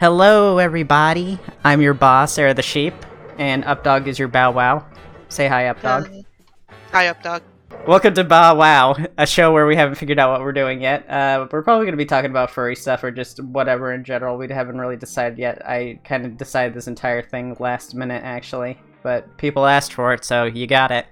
Hello, everybody. I'm your boss, Sera the Sheep, and Updog is your Baa Wow. Say hi, Updog. Hi, up dog. Welcome to Baa Wow, a show where we haven't figured out what we're doing yet. Uh, we're probably going to be talking about furry stuff or just whatever in general. We haven't really decided yet. I kind of decided this entire thing last minute, actually, but people asked for it, so you got it.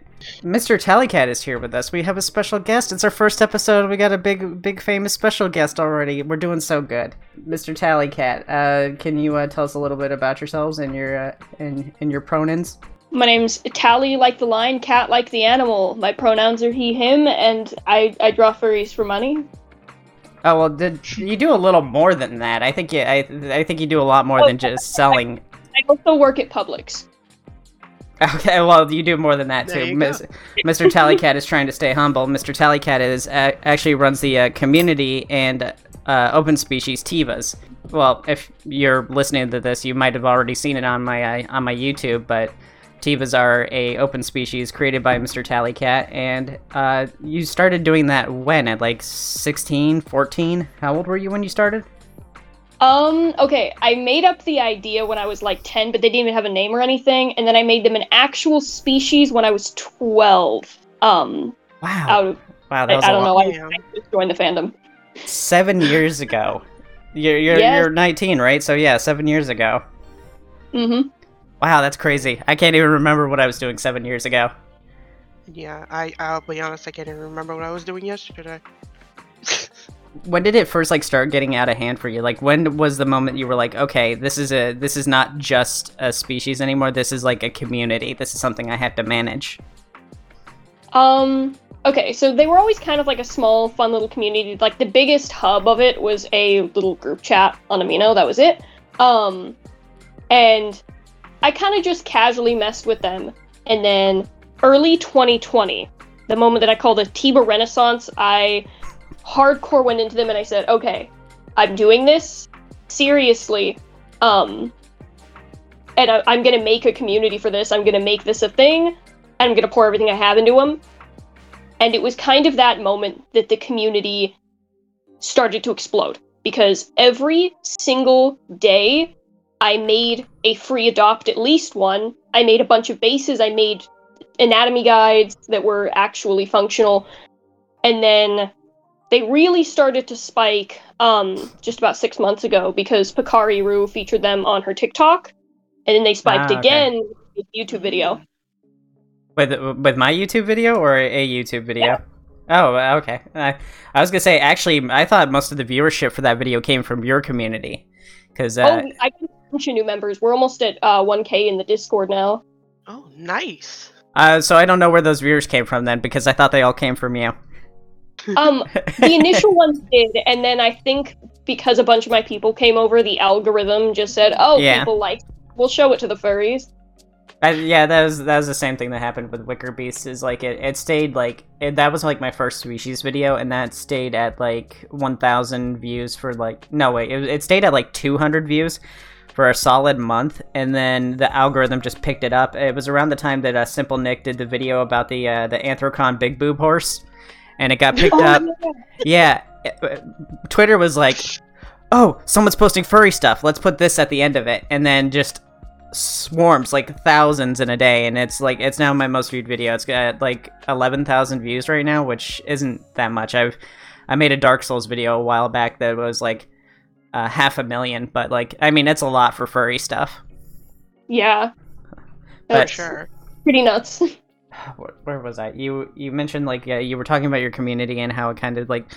Mr. Tallycat is here with us. We have a special guest. It's our first episode. We got a big, big, famous special guest already. We're doing so good. Mr. Tallycat, uh, can you uh, tell us a little bit about yourselves and your uh, and, and your pronouns? My name's Tally like the lion, cat like the animal. My pronouns are he, him, and I, I draw furries for money. Oh well, did you do a little more than that? I think you, I, I think you do a lot more than just selling. I also work at Publix. Okay, well, you do more than that There too. Mis- Mr. Tallycat is trying to stay humble. Mr. Tallycat is uh, actually runs the uh, community and uh, open species Tibas. Well, if you're listening to this, you might have already seen it on my uh, on my YouTube, but Tibas are a open species created by Mr. Tallycat, and uh, you started doing that when at like 16, 14? How old were you when you started? Um, okay, I made up the idea when I was like 10, but they didn't even have a name or anything, and then I made them an actual species when I was 12. Um, Wow, out of, wow, I, that was I a don't know, I, I just joined the fandom. Seven years ago. You're you're, Yes. you're 19, right? So yeah, seven years ago. Mm-hmm. Wow, that's crazy. I can't even remember what I was doing seven years ago. Yeah, I I'll be honest, I can't even remember what I was doing yesterday. When did it first like start getting out of hand for you? Like when was the moment you were like, okay, this is a this is not just a species anymore. This is like a community. This is something I have to manage. Um, okay, so they were always kind of like a small, fun little community. Like the biggest hub of it was a little group chat on Amino. That was it. Um, and I kind of just casually messed with them. And then early 2020, the moment that I called a Tiba Renaissance, I hardcore went into them and I said, okay, I'm doing this seriously. Um, and I, I'm gonna make a community for this. I'm gonna make this a thing. I'm gonna pour everything I have into them. And it was kind of that moment that the community started to explode because every single day I made a free adopt at least one. I made a bunch of bases. I made anatomy guides that were actually functional. And then they really started to spike um, just about six months ago because Pakari Roo featured them on her TikTok. And then they spiked Ah, okay. again with YouTube video. With with my YouTube video or a YouTube video? Oh, okay. I, I was gonna say actually, I thought most of the viewership for that video came from your community, because uh, oh, I can bunch of new members. We're almost at uh, 1K in the Discord now. Oh, nice. uh, so I don't know where those viewers came from then, because I thought they all came from you. Um, the initial ones did, and then I think because a bunch of my people came over, the algorithm just said, "Oh, Yeah. people like, we'll show it to the furries." I, yeah, that was that was the same thing that happened with Wicker Beast. Is like it, it stayed like it, that was like my first species video, and that stayed at like one thousand views for like no wait, it, it stayed at like two hundred views for a solid month, and then the algorithm just picked it up. It was around the time that uh, Simple Nick did the video about the uh, the Anthrocon Big Boob horse, and it got picked Oh, up. yeah. Yeah, uh, Twitter was like, "Oh, someone's posting furry stuff. Let's put this at the end of it," and then just swarms like thousands in a day and it's like it's now my most viewed video it's got like 11,000 views right now which isn't that much i've i made a dark souls video a while back that was like uh, half a million but like i mean it's a lot for furry stuff Yeah, But- that's Sure. pretty nuts. where, was I? You you mentioned like yeah, you were talking about your community and how it kind of like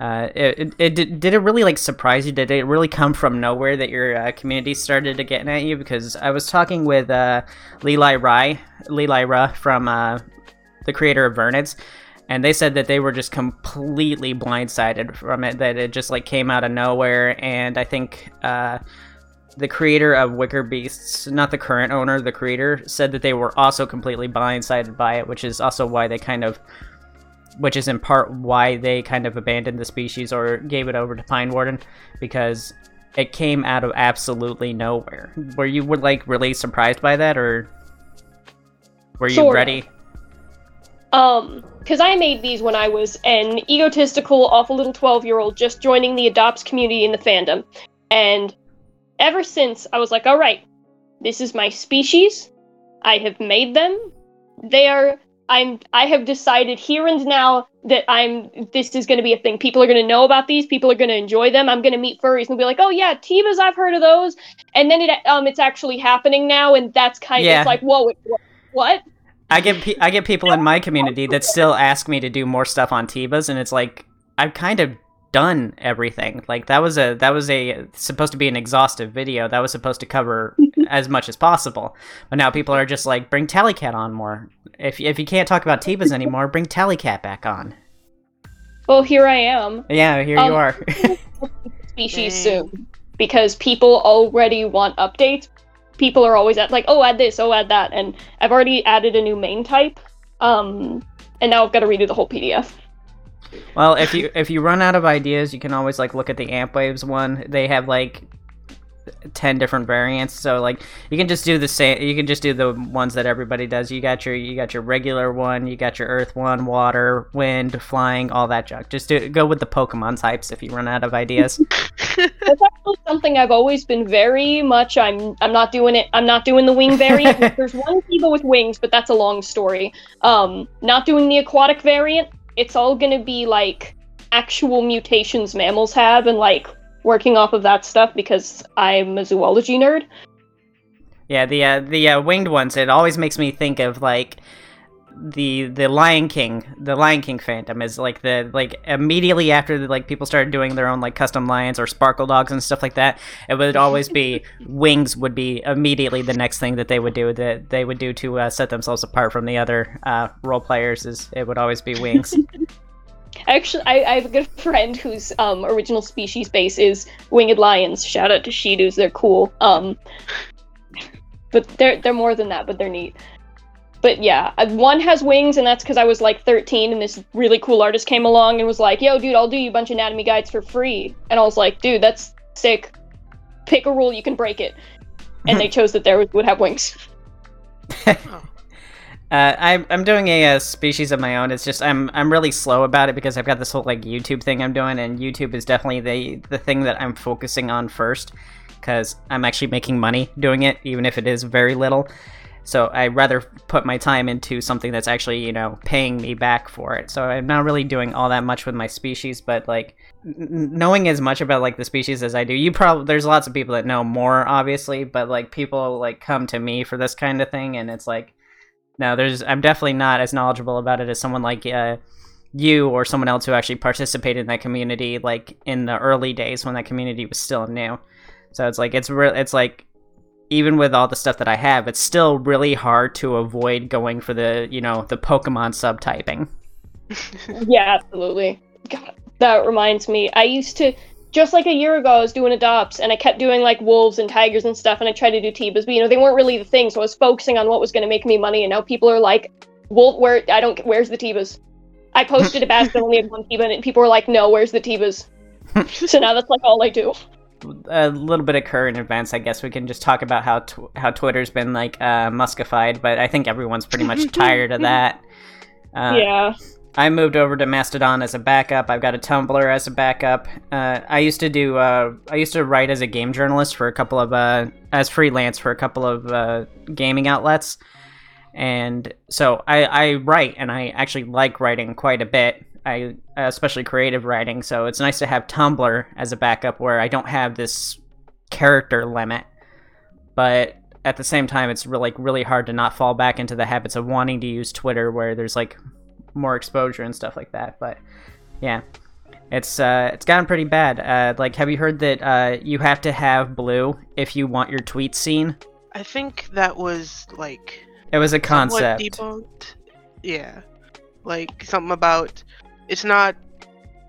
uh, it, it, it did, did it really like surprise you? Did it really come from nowhere that your uh, community started to get at you? Because I was talking with uh, Leli Rai, Leli Ra from uh, the creator of Vernids, and they said that they were just completely blindsided from it. That it just like came out of nowhere, and I think. The creator of Wicker Beasts, not the current owner, the creator, said that they were also completely blindsided by it, which is also why they kind of, which is in part why they kind of abandoned the species or gave it over to Pine Warden, because it came out of absolutely nowhere. Were you were like really surprised by that, or were you ready? Um, because I made these when I was an egotistical, awful little 12 year old just joining the adopts community in the fandom. And ever since I was like, all right, this is my species. I have made them. They are. I'm. I have decided here and now that I'm. This is going to be a thing. People are going to know about these. People are going to enjoy them. I'm going to meet furries and be like, oh yeah, Tibas. I've heard of those. And then it um it's actually happening now, and that's kind of Yeah. it's like whoa, what? I get pe- I get people in my community that still ask me to do more stuff on Tibas, and it's like I've kind of done everything. Like that was a that was a supposed to be an exhaustive video. That was supposed to cover as much as possible. But now people are just like, bring Tallycat on more. If if you can't talk about Tibas anymore, bring Tallycat back on. Well, here I am. Yeah, here Um, you are. species Dang. soon because people already want updates. People are always at like, oh, add this, oh, add that, and I've already added a new main type. Um, and now I've got to redo the whole PDF. Well, if you if you run out of ideas, you can always like look at the Amp Waves one. They have like ten different variants, so like you can just do the same. You can just do the ones that everybody does. You got your you got your regular one, you got your Earth one, water, wind, flying, all that junk. Just do go with the Pokemon types if you run out of ideas. That's actually something I've always been very much. I'm I'm not doing it. I'm not doing the wing variant. There's one Tiba with wings, but that's a long story. Um, not doing the aquatic variant. It's all gonna be like actual mutations mammals have, and like working off of that stuff because I'm a zoology nerd. yeah, the uh, the uh, winged ones. It always makes me think of like the the Lion King, the Lion King fandom is like the like immediately after the, like people started doing their own like custom lions or sparkle dogs and stuff like that. It would always be wings would be immediately the next thing that they would do that they would do to uh, set themselves apart from the other uh, role players. Is it would always be wings. Actually, I, I have a good friend whose um, original species base is winged lions. Shout out to Shidus, they're cool. Um, but they're they're more than that, but they're neat. But yeah, one has wings, and that's because I was like 13, and this really cool artist came along and was like, "Yo, dude, I'll do you a bunch of anatomy guides for free." And I was like, "Dude, that's sick. Pick a rule, you can break it." And they chose that there would have wings. Uh, I'm I'm doing a, uh species of my own. It's just I'm I'm really slow about it because I've got this whole like YouTube thing I'm doing, and YouTube is definitely the the thing that I'm focusing on first, because I'm actually making money doing it, even if it is very little. So I'd rather put my time into something that's actually you know paying me back for it. So I'm not really doing all that much with my species, but like knowing as much about like the species as I do, you probably there's lots of people that know more, obviously, but like people like come to me for this kind of thing, and it's like no, there's. I'm definitely not as knowledgeable about it as someone like uh, you or someone else who actually participated in that community, like in the early days when that community was still new. So it's like it's real. It's like even with all the stuff that I have, it's still really hard to avoid going for the you know the Pokemon subtyping. yeah, absolutely. God, that reminds me. I used to just like a year ago, I was doing adopts, and I kept doing like wolves and tigers and stuff, and I tried to do Tibas, but you know they weren't really the thing. So I was focusing on what was going to make me money, and now people are like, "Wolf, where? I don't. Where's the Tibas?" I posted a basket only had one Tiba, and people were like, "No, where's the Tibas?" so now that's like all I do. A little bit of current events, I guess we can just talk about how tw- how Twitter's been like uh, muskified, but I think everyone's pretty much tired of that. Uh, yeah. I moved over to Mastodon as a backup. I've got a Tumblr as a backup. Uh, I used to do. Uh, I used to write as a game journalist for a couple of uh, as freelance for a couple of uh, gaming outlets, and so I, I write and I actually like writing quite a bit. I especially creative writing. So it's nice to have Tumblr as a backup where I don't have this character limit, but at the same time, it's really like really hard to not fall back into the habits of wanting to use Twitter where there's like more exposure and stuff like that. But yeah, it's uh, it's gotten pretty bad. Uh, like, have you heard that uh, you have to have blue if you want your tweets seen? I think that was like It was a concept. debunked. Yeah, like something about it's not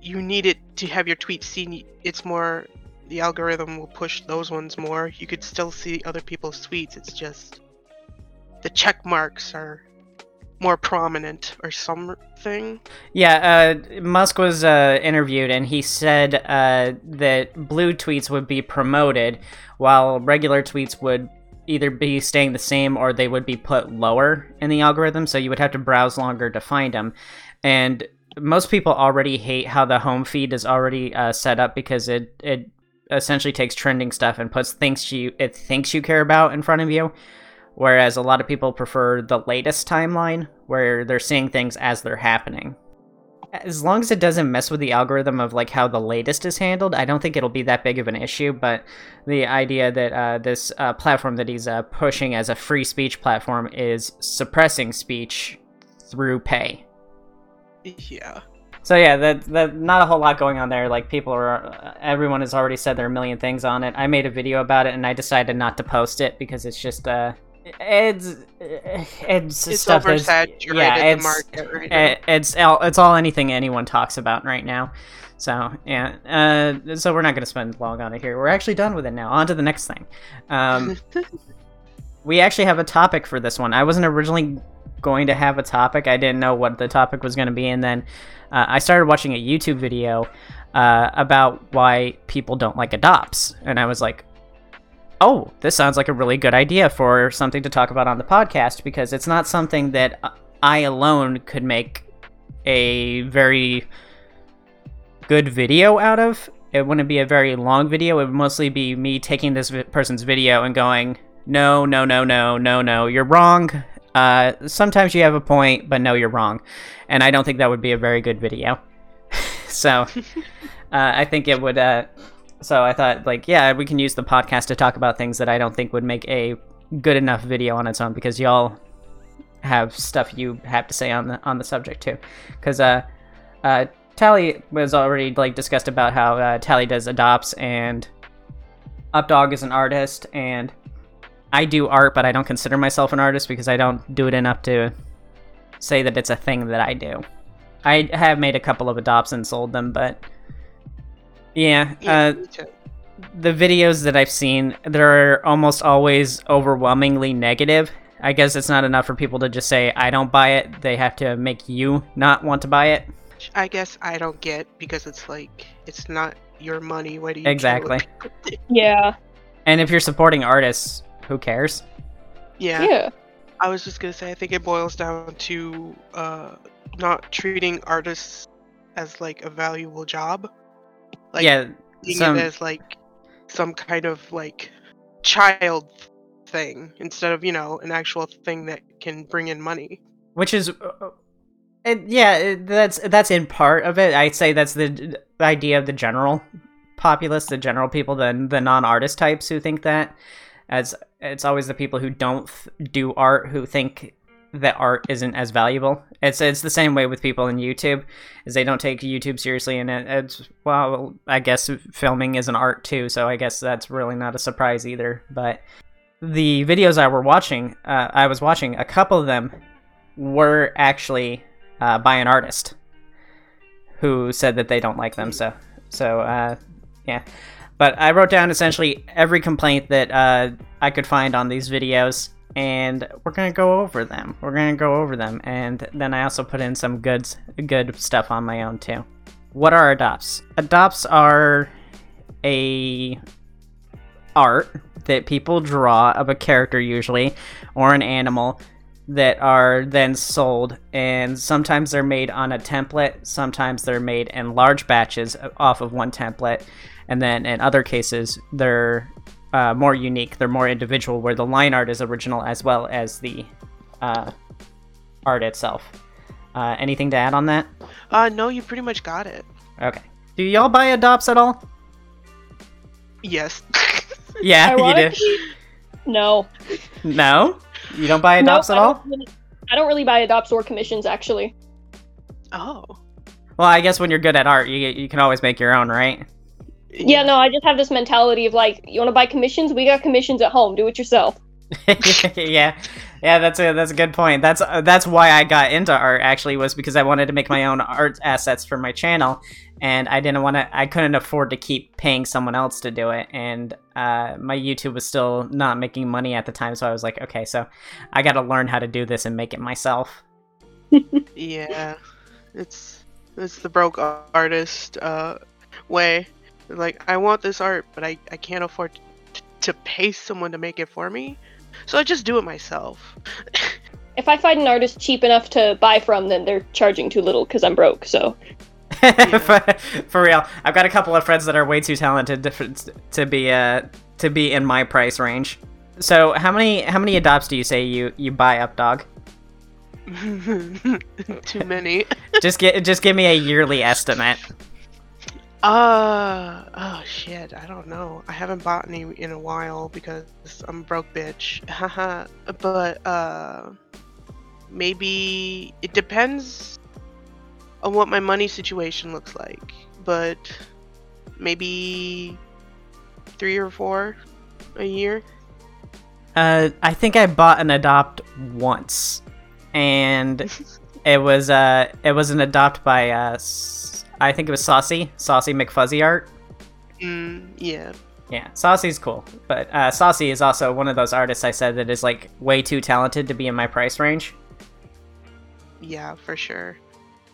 you need it to have your tweets seen. It's more the algorithm will push those ones more. You could still see other people's tweets. It's just the check marks are more prominent or something. Yeah, uh, Musk was uh, interviewed and he said uh, that blue tweets would be promoted while regular tweets would either be staying the same or they would be put lower in the algorithm, so you would have to browse longer to find them. And most people already hate how the home feed is already uh, set up because it it essentially takes trending stuff and puts things you it thinks you care about in front of you. Whereas a lot of people prefer the latest timeline, where they're seeing things as they're happening. As long as it doesn't mess with the algorithm of like how the latest is handled, I don't think it'll be that big of an issue. But the idea that uh, this uh, platform that he's uh, pushing as a free speech platform is suppressing speech through pay. Yeah. So yeah, that that not a whole lot going on there. Like people are, everyone has already said there are a million things on it. I made a video about it and I decided not to post it because it's just uh, it's it's, It's stuff that's oversaturated yeah, the it's market right it- it's all it's all anything anyone talks about right now. So yeah, uh, so we're not going to spend long on it here. We're actually done with it now. On to the next thing. Um, we actually have a topic for this one. I wasn't originally going to have a topic. I didn't know what the topic was going to be, and then uh, I started watching a YouTube video uh, about why people don't like adopts, and I was like, "Oh, this sounds like a really good idea for something to talk about on the podcast because it's not something that I alone could make a very good video out of. It wouldn't be a very long video. It would mostly be me taking this person's video and going, no, no, no, no, no, no, you're wrong. Uh, sometimes you have a point, but no, you're wrong. And I don't think that would be a very good video. so, uh, I think it would. Uh, so I thought, like, yeah, we can use the podcast to talk about things that I don't think would make a good enough video on its own because y'all have stuff you have to say on the on the subject too. Because uh, uh, Tally was already like discussed about how uh, Tally does adopts and Updog is an artist and I do art, but I don't consider myself an artist because I don't do it enough to say that it's a thing that I do. I have made a couple of adopts and sold them, but yeah, Yeah, uh, the videos that I've seen, they're almost always overwhelmingly negative. I guess it's not enough for people to just say, I don't buy it. They have to make you not want to buy it. I guess I don't get because it's like it's not your money. What do you Exactly. with? Yeah. And if you're supporting artists, who cares? Yeah. Yeah. I was just gonna say I think it boils down to uh, not treating artists as like a valuable job. Like yeah, seeing some- it as like some kind of like child thing instead of you know an actual thing that can bring in money. which is, uh, it, yeah, that's that's in part of it. I'd say that's the, the idea of the general populace, the general people, the the non-artist types who think that. As it's always the people who don't th- do art who think that art isn't as valuable. It's it's the same way with people in YouTube, is they don't take YouTube seriously, and it, it's well, I guess filming is an art too, so I guess that's really not a surprise either. But the videos I were watching, uh, I was watching a couple of them were actually uh, by an artist who said that they don't like them. So, so uh, yeah. But I wrote down essentially every complaint that uh, I could find on these videos, and we're gonna go over them. We're gonna go over them, and then I also put in some good good stuff on my own too. What are adopts? Adopts are a art that people draw of a character usually or an animal that are then sold and sometimes they're made on a template sometimes they're made in large batches off of one template and then in other cases they're uh, more unique they're more individual where the line art is original as well as the uh, art itself uh, anything to add on that Uh, no, you pretty much got it. okay do y'all buy adopts at all Yes. yeah you do Ironically, no. no you don't buy adopts no, at all really- I don't really buy adopts or commissions actually. oh. well i guess when you're good at art you, you can always make your own right Yeah, no, I just have this mentality of like, you want to buy commissions? We got commissions at home. Do it yourself. yeah, yeah, that's a that's a good point. That's uh, that's why I got into art actually was because I wanted to make my own art assets for my channel, and I didn't want to. I couldn't afford to keep paying someone else to do it, and uh, my YouTube was still not making money at the time. So I was like, okay, so I got to learn how to do this and make it myself. Yeah. It's it's the broke artist uh way. Like I want this art, but I I can't afford t- to pay someone to make it for me. So I just do it myself. If I find an artist cheap enough to buy from, then they're charging too little because I'm broke. So for, for real, I've got a couple of friends that are way too talented to, to be uh to be in my price range. So how many how many adopts do you say you you buy up, dog? Too many. just get just give me a yearly estimate. Uh oh shit, I don't know. I haven't bought any in a while because I'm a broke bitch. Haha. but uh maybe it depends on what my money situation looks like. But maybe three or four a year. Uh, I think I bought an adopt once, and it was uh, it was an adopt by uh, s- I think it was Saucy, Saucy McFuzzy Art. Mm, yeah. Yeah, Saucy's cool, but uh, Saucy is also one of those artists I said that is like way too talented to be in my price range. Yeah, for sure.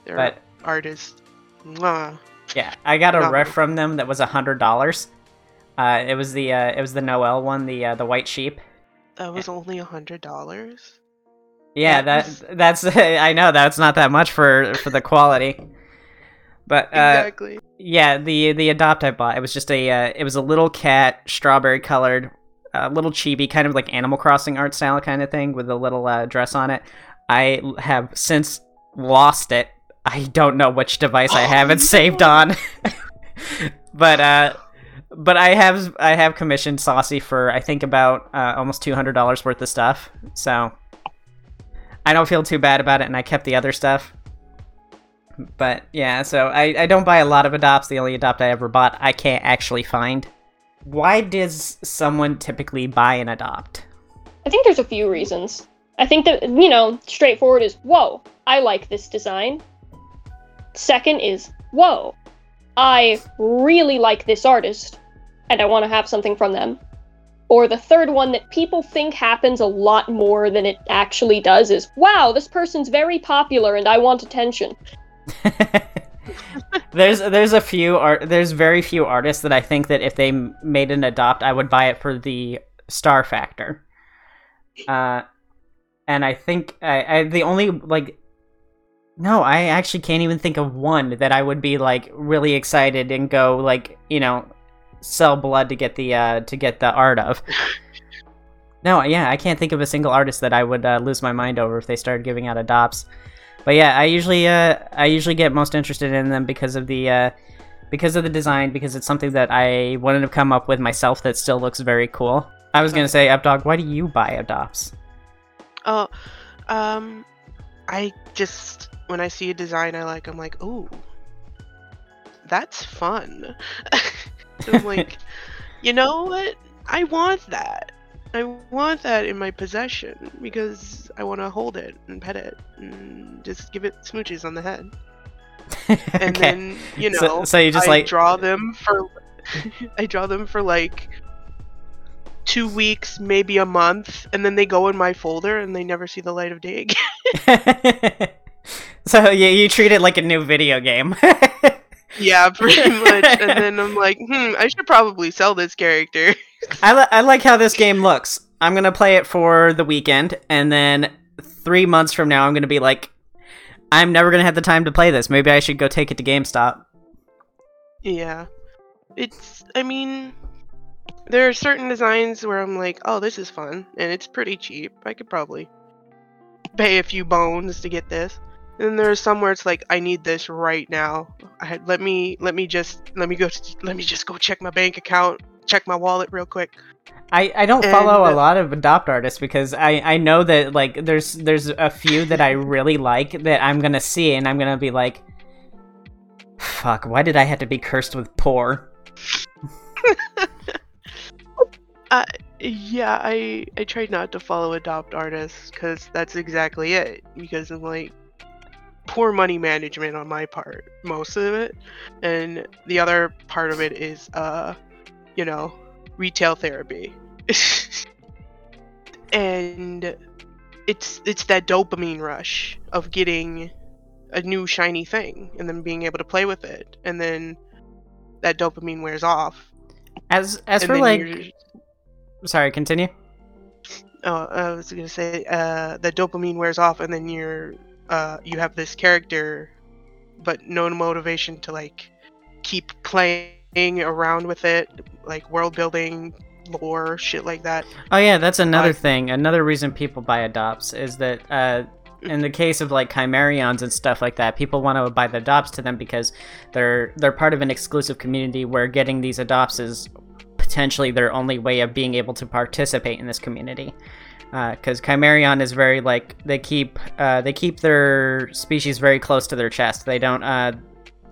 They're But artists. Mwah. yeah, I got a Phenomenal. ref from them that was a hundred dollars. Uh, it was the uh, it was the Noel one, the uh, the white sheep. That was only a hundred dollars. Yeah, that that's I know that's not that much for for the quality, but uh, Exactly. yeah, the the adopt I bought it was just a uh, it was a little cat, strawberry colored, uh, little chibi, kind of like Animal Crossing art style kind of thing with a little uh, dress on it. I have since lost it. I don't know which device I have it saved on, but uh, but I have I have commissioned Saucy for I think about uh, almost two hundred dollars worth of stuff. So I don't feel too bad about it, and I kept the other stuff. But yeah, so I, I don't buy a lot of adopts. The only adopt I ever bought, I can't actually find. Why does someone typically buy an adopt? I think there's a few reasons. I think that, you know, straightforward is, whoa, I like this design. Second is, whoa, I really like this artist, and I want to have something from them. Or the third one that people think happens a lot more than it actually does is, wow, this person's very popular and I want attention. there's there's a few art there's very few artists that I think that if they made an adopt, I would buy it for the star factor. Uh, and I think I, I the only like no, I actually can't even think of one that I would be like really excited and go like you know sell blood to get the uh to get the art of. No, yeah, I can't think of a single artist that I would uh, lose my mind over if they started giving out adopts. But yeah, I usually uh, I usually get most interested in them because of the uh, because of the design because it's something that I wouldn't have come up with myself that still looks very cool. I was gonna say, Updog, why do you buy adopts? Oh, um, I just when I see a design I like, I'm like, ooh, that's fun. I'm like, you know what? I want that. I want that in my possession because I want to hold it and pet it and just give it smooches on the head. And okay. then you know, so, so you just I like draw them for I draw them for like two weeks, maybe a month, and then they go in my folder and they never see the light of day again. so yeah, you treat it like a new video game. yeah, pretty much. And then I'm like, hmm, I should probably sell this character. I, li- I like how this game looks. I'm gonna play it for the weekend, and then three months from now, I'm gonna be like, I'm never gonna have the time to play this. Maybe I should go take it to GameStop. yeah. It's I mean there are certain designs where I'm like, oh this is fun and it's pretty cheap. I could probably pay a few bones to get this. And there's some where it's like I need this right now. I let me let me just let me go let me just go check my bank account, check my wallet real quick. I, I don't follow And, a uh, lot of adopt artists because I, I know that like there's there's a few that I really like that I'm gonna see and I'm gonna be like, fuck, why did I have to be cursed with poor? Yeah, I I tried not to follow adopt artists because that's exactly it. Because I'm like poor money management on my part, most of it, and the other part of it is uh, you know, retail therapy. and it's it's that dopamine rush of getting a new shiny thing and then being able to play with it, and then that dopamine wears off. As as and for like, sorry, continue. Oh, I was gonna say uh, the dopamine wears off, and then you're uh, you have this character but no motivation to like keep playing around with it, like world building, lore, shit like that. Oh yeah, that's another thing. Another reason people buy adopts is that uh, in the case of like chimerions and stuff like that, people want to buy the adopts to them because they're they're part of an exclusive community where getting these adopts is potentially their only way of being able to participate in this community. Because chimerion is very like they keep uh, they keep their species very close to their chest. They don't. Uh,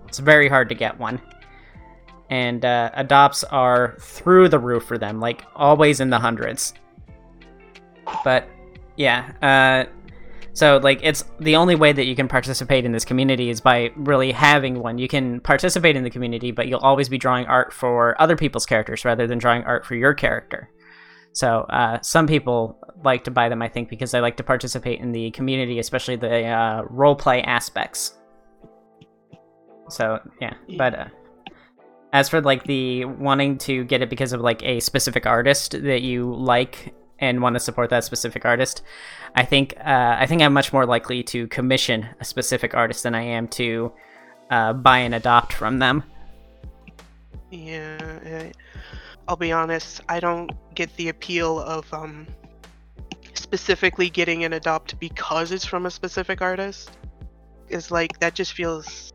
it's very hard to get one and uh, adopts are through the roof for them, like always in the hundreds. But yeah, uh, so like it's the only way that you can participate in this community is by really having one. You can participate in the community, but you'll always be drawing art for other people's characters rather than drawing art for your character. So uh, some people like to buy them, I think, because they like to participate in the community, especially the uh, role play aspects. So yeah, but uh, as for like the wanting to get it because of like a specific artist that you like and want to support that specific artist, I think uh, I think I'm much more likely to commission a specific artist than I am to uh, buy and adopt from them. Yeah, I'll be honest. I don't get the appeal of um specifically getting an adopt because it's from a specific artist. Is like that just feels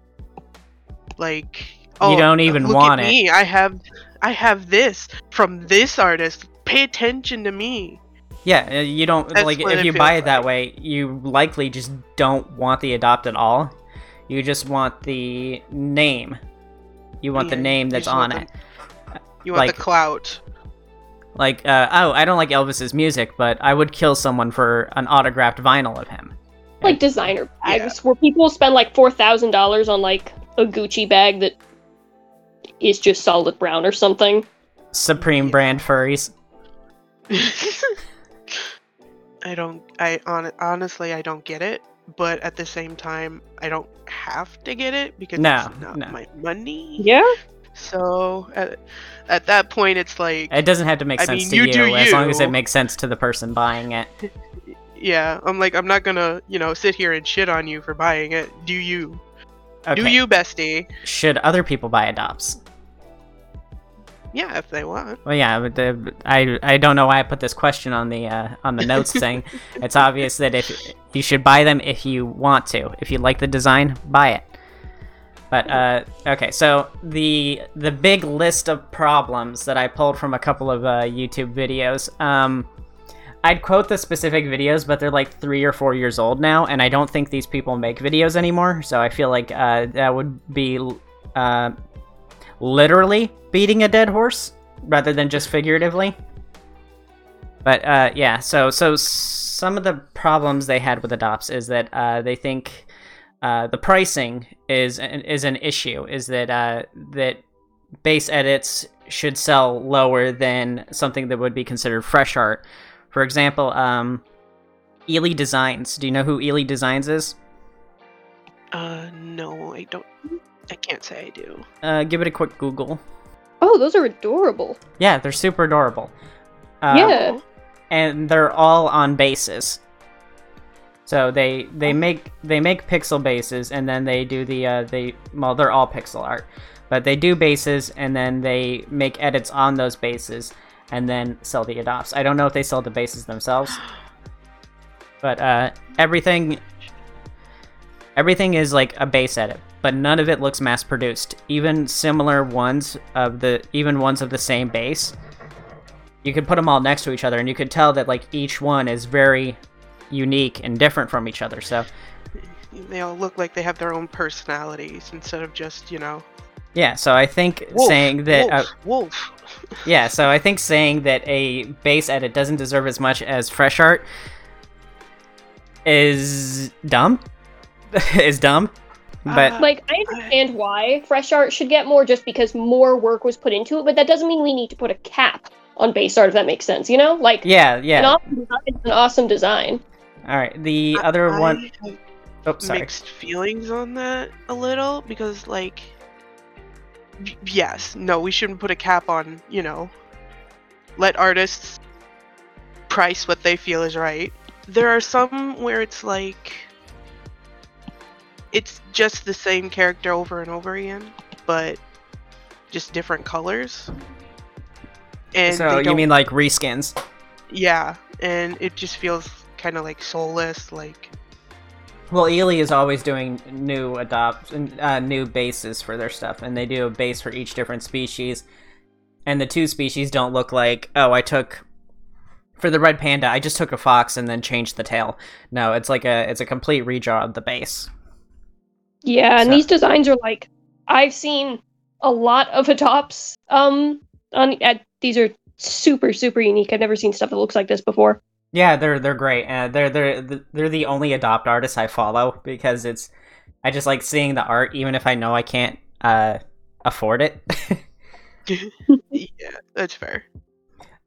like oh, don't even look want at it. me. I have I have this from this artist. Pay attention to me. Yeah, uh, you don't That's like if you buy it that way, you likely just don't want the adopt at all. You just want the name. You want the name that's on want it. You want Like- the clout. Like, uh, oh, I don't like Elvis's music, but I would kill someone for an autographed vinyl of him. Like designer Yeah. bags, where people spend like four thousand dollars on like a Gucci bag that is just solid brown or something. Supreme Yeah. brand furries. I don't. I on honestly, I don't get it. But at the same time, I don't have to get it because No, it's not no. my money. Yeah. So at, at that point, it's like, It doesn't have to make I sense mean, to you you, do as long as it makes sense to the person buying it. yeah, I'm like, I'm not gonna, you know, sit here and shit on you for buying it. Do you? Okay. Do you, bestie? Should other people buy adopts? Yeah, if they want. Well, yeah, but the, I I don't know why I put this question on the uh, on the notes thing. It's obvious that if you should buy them if you want to. If you like the design, buy it. But uh, okay, so the the big list of problems that I pulled from a couple of uh, YouTube videos. Um, I'd quote the specific videos, but they're like three or four years old now, and I don't think these people make videos anymore. So I feel like uh, that would be uh, literally beating a dead horse rather than just figuratively. But uh, yeah, so so some of the problems they had with adopts is that uh, they think uh, the pricing is an, is an issue. Is that uh, that base edits should sell lower than something that would be considered fresh art. For example, um, Ely Designs. Do you know who Ely Designs is? Uh, no, I don't. I can't say I do. Uh, give it a quick Google. Oh, those are adorable. Yeah, they're super adorable. Uh, yeah. and they're all on bases. So they they make they make pixel bases and then they do the uh, they well they're all pixel art, but they do bases and then they make edits on those bases and then sell the adopts. I don't know if they sell the bases themselves, but uh, everything everything is like a base edit, but none of it looks mass produced. Even similar ones of the even ones of the same base you could put them all next to each other and you could tell that like each one is very unique and different from each other so They all look like they have their own personalities instead of just, you know, yeah so i think wolf, saying that uh, wolf, wolf. yeah so i think saying that a base edit doesn't deserve as much as fresh art is dumb is dumb but. Like I understand why fresh art should get more just because more work was put into it, but that doesn't mean we need to put a cap on base art if that makes sense, you know? Like yeah an yeah awesome design an awesome design. all right the I- other I one have oh sorry mixed feelings on that a little because, like, y- yes, no, we shouldn't put a cap on, you know, let artists price what they feel is right. There are some where it's like, it's just the same character over and over again, but just different colors. And so you mean like reskins? yeah, and it just feels kind of like soulless. Like Well, Ely is always doing new adopt uh, new bases for their stuff, and they do a base for each different species. And the two species don't look like oh, I took for the red panda, I just took a fox and then changed the tail. No, it's like a it's a complete redraw of the base. Yeah, and these designs are like I've seen a lot of adopts. Um, on at, these are super super unique. I've never seen stuff that looks like this before. Yeah, they're they're great. Uh, they're they're they're the only adopt artists I follow because it's I just like seeing the art, even if I know I can't uh, afford it. yeah, that's fair.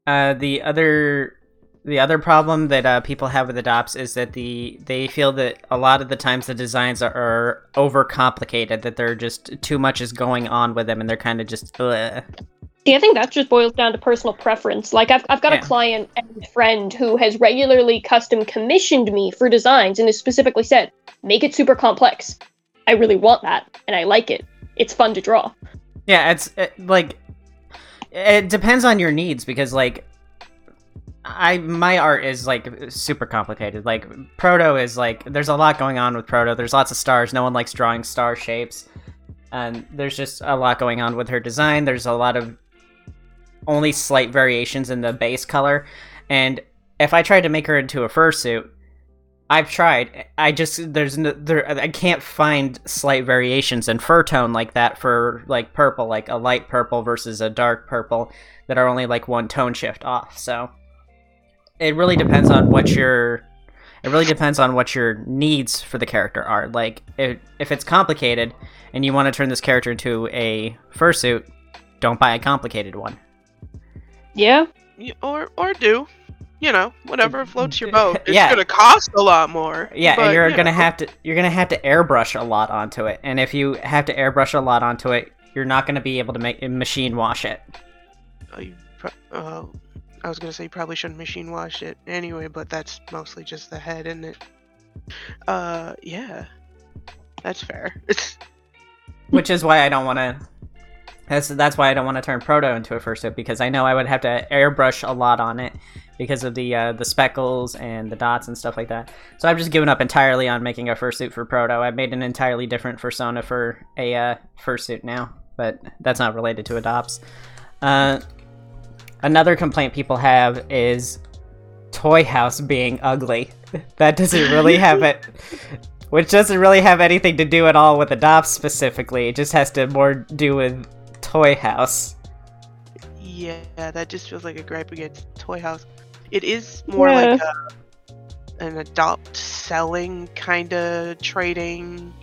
Uh, the other the other problem that uh, people have with adopts is that the they feel that a lot of the times the designs are, are overcomplicated that they're just too much is going on with them and they're kind of just ugh. See, I think that just boils down to personal preference. Like I've I've got Yeah. a client and friend who has regularly custom commissioned me for designs and has specifically said, "Make it super complex." I really want that, and I like it. It's fun to draw. yeah it's it, like it depends on your needs because like I my art is like super complicated. Like proto is like there's a lot going on with proto. There's lots of stars. No one likes drawing star shapes. And there's just a lot going on with her design. There's a lot of only slight variations in the base color. And if I tried to make her into a fursuit, I've tried. I just there's no there I can't find slight variations in fur tone like that for like purple, like a light purple versus a dark purple that are only like one tone shift off. So it really depends on what your it really depends on what your needs for the character are. Like if if it's complicated and you want to turn this character into a fursuit, don't buy a complicated one. Yeah, Or or do, you know, whatever floats your boat. It's Yeah. gonna cost a lot more. Yeah, but, and you're you gonna know. have to you're gonna have to airbrush a lot onto it, and if you have to airbrush a lot onto it, you're not gonna be able to make machine wash it. Oh, you pro- uh, I was gonna say you probably shouldn't machine wash it anyway, but that's mostly just the head, isn't it? Uh, yeah, that's fair. Which is why I don't want to. That's that's why I don't want to turn Proto into a fursuit because I know I would have to airbrush a lot on it because of the uh, the speckles and the dots and stuff like that. So I've just given up entirely on making a fursuit for Proto. I've made an entirely different persona for a uh, fursuit now, but that's not related to adopts. Uh, another complaint people have is Toyhouse being ugly. that doesn't really have it. Which doesn't really have anything to do at all with adopts specifically. It just has to more do with Toyhouse. yeah, that just feels like a gripe against Toyhouse. It is more Yeah. like a, an adopt selling kind of trading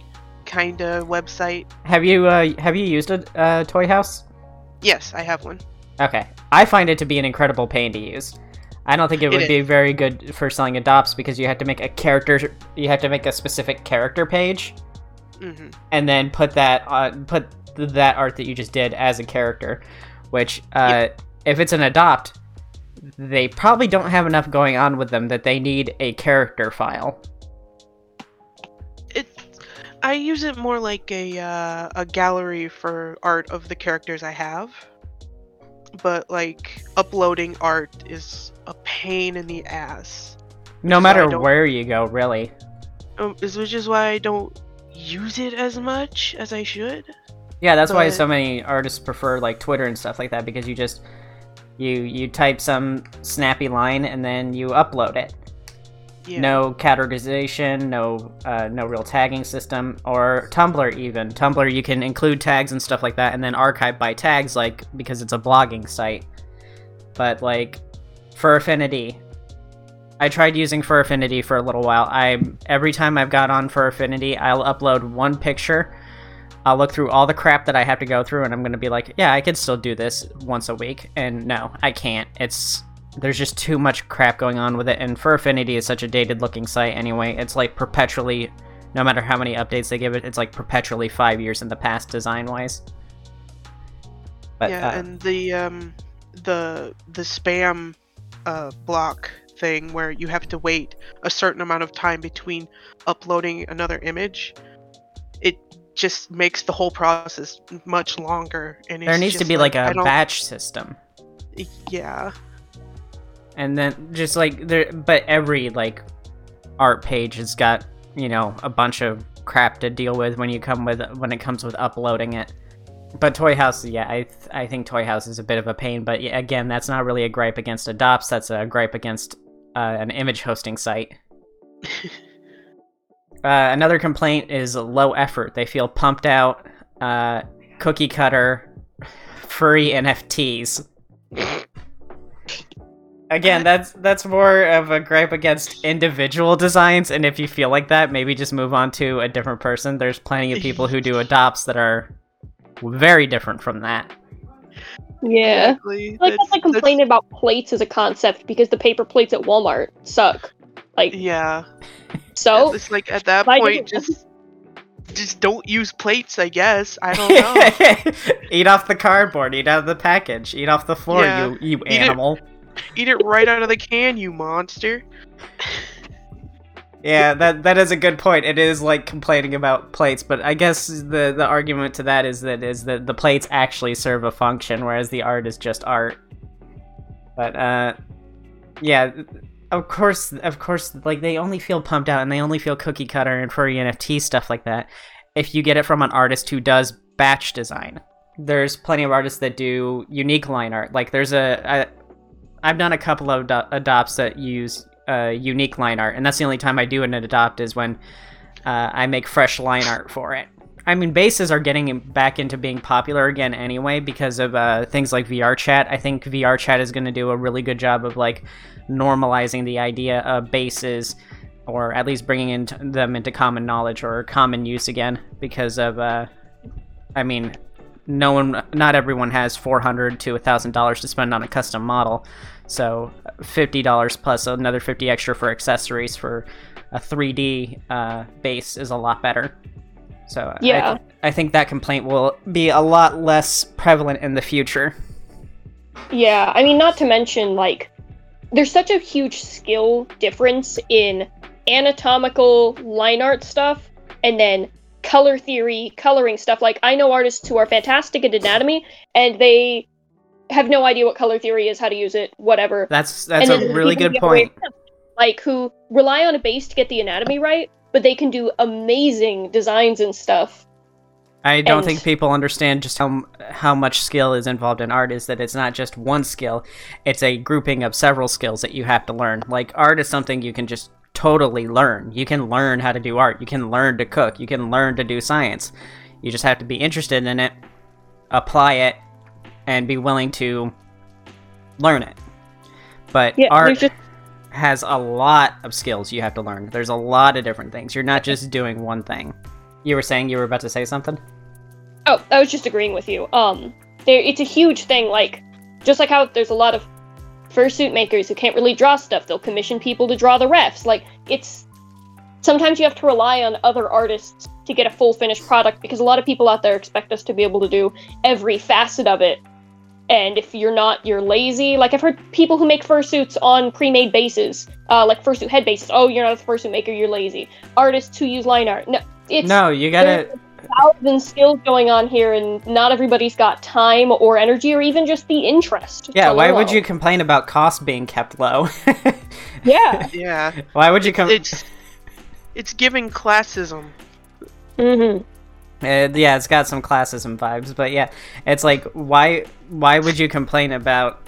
kind of website. Have you uh, have you used a uh, Toyhouse? Yes, I have one. Okay, I find it to be an incredible pain to use. I don't think it It would be very good for selling adopts because you have to make a character, you have to make a specific character page, hmm and then put that on put that art that you just did as a character. Which, uh, if it's an adopt, they probably don't have enough going on with them that they need a character file. It, I use it more like a uh, a gallery for art of the characters I have. But like uploading art is a pain in the ass. No matter where you go, really. Um, is which is why I don't use it as much as I should. Yeah, that's why so many artists prefer like Twitter and stuff like that because you just you you type some snappy line and then you upload it. Yeah. No categorization, no uh, no real tagging system, or Tumblr even. Tumblr you can include tags and stuff like that, and then archive by tags, like because it's a blogging site. But like Fur Affinity, I tried using Fur Affinity for a little while. I every time I've got on Fur Affinity, I'll upload one picture. I'll look through all the crap that I have to go through, and I'm gonna be like, yeah, I could still do this once a week. And no, I can't. It's there's just too much crap going on with it, and Fur Affinity is such a dated-looking site anyway. It's like perpetually, no matter how many updates they give it, it's like perpetually five years in the past design-wise. But yeah, uh, and the um the the spam uh block thing where you have to wait a certain amount of time between uploading another image. it just makes the whole process much longer. And There needs to be like I a batch system. Yeah, and then just like there but every like art page has got you know a bunch of crap to deal with when you come with when it comes with uploading it. But toy house yeah i th- i think toy house is a bit of a pain but yeah, again that's not really a gripe against adopts that's a gripe against uh, an image hosting site. Uh, another complaint is low effort. They feel pumped out uh, cookie cutter furry nfts Again, that's that's more of a gripe against individual designs, and if you feel like that, maybe just move on to a different person. There's plenty of people who do adopts that are very different from that. Yeah. exactly. Like that's like complaining about plates as a concept because the paper plates at Walmart suck. Like Yeah, so it's like at that point, didn't- just just don't use plates. I guess I don't know. eat off the cardboard, eat out of the package, eat off the floor, Yeah, you you eat it. Eat it right out of the can, you monster. Yeah, that that is a good point. It is like complaining about plates, but I guess the the argument to that is that is that the plates actually serve a function, whereas the art is just art. But uh, yeah, of course, of course, like they only feel pumped out and they only feel cookie cutter and furry NFT stuff like that. If you get it from an artist who does batch design, there's plenty of artists that do unique line art. Like there's a I've done a couple of ado- adopts that use uh, unique line art, and that's the only time I do an adopt is when uh, I make fresh line art for it. I mean, bases are getting back into being popular again anyway because of uh, things like VRChat. I think VRChat is going to do a really good job of like normalizing the idea of bases, or at least bringing into them into common knowledge or common use again. Because of, uh, I mean, no one, not everyone has four hundred to thousand dollars to spend on a custom model. So fifty dollars plus another fifty extra for accessories for a 3D uh, base is a lot better. So I- Yeah. I, think that complaint will be a lot less prevalent in the future. Yeah, I mean, not to mention, like, there's such a huge skill difference in anatomical line art stuff and then color theory, coloring stuff. Like, I know artists who are fantastic at anatomy and they have no idea what color theory is, how to use it, whatever. That's that's a really good the other way point. around, Like, who rely on a base to get the anatomy right, but they can do amazing designs and stuff. I don't and- think people understand just how how much skill is involved in art. Is that it's not just one skill; it's a grouping of several skills that you have to learn. Like art is something you can just totally learn. You can learn how to do art. You can learn to cook. You can learn to do science. You just have to be interested in it, apply it, and be willing to learn it. But Yeah, art just has a lot of skills you have to learn. There's a lot of different things. You're not just doing one thing. You were saying you were about to say something? Oh, I was just agreeing with you. Um, there, it's a huge thing. Like, just like how there's a lot of fursuit makers who can't really draw stuff, they'll commission people to draw the refs. Like, it's sometimes you have to rely on other artists to get a full finished product because a lot of people out there expect us to be able to do every facet of it. And if you're not, you're lazy. Like I've heard people who make fursuits on pre-made bases, uh, like fursuit head bases. Oh, you're not a fursuit maker, you're lazy. Artists who use line art. No, it's no, you gotta. Thousand skills going on here, and not everybody's got time or energy or even just the interest. Yeah, why learn would you complain about costs being kept low? Yeah. Yeah, why would you come? it's it's giving classism. mm-hmm. Uh, yeah, it's got some classism vibes, but yeah, it's like why why would you complain about?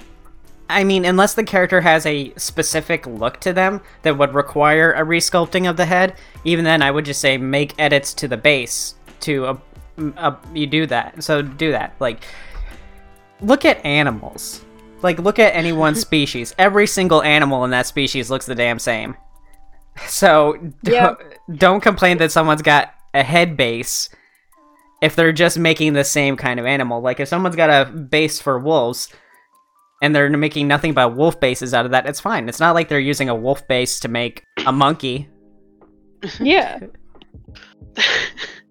I mean, unless the character has a specific look to them that would require a resculpting of the head, even then I would just say make edits to the base to a, a you do that. So do that. Like look at animals. Like look at any one species. Every single animal in that species looks the damn same. So don't, don't complain that someone's got a head base if they're just making the same kind of animal. Like if someone's got a base for wolves and they're making nothing but wolf bases out of that, it's fine. It's not like they're using a wolf base to make a monkey. Yeah.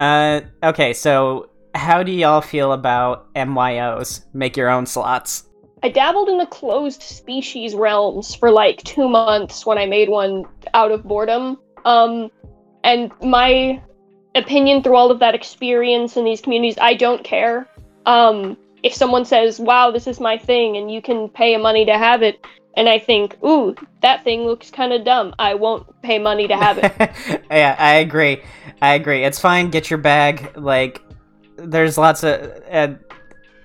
Uh okay, so how do y'all feel about MYOs? Make your own slots. I dabbled in the closed species realms for like two months when I made one out of boredom. Um, and my opinion through all of that experience in these communities, I don't care. Um, if someone says, "Wow, this is my thing," and you can pay money to have it, and I think, "Ooh, that thing looks kind of dumb," I won't pay money to have it. yeah, I agree. I agree. It's fine. Get your bag. Like, there's lots of. Uh,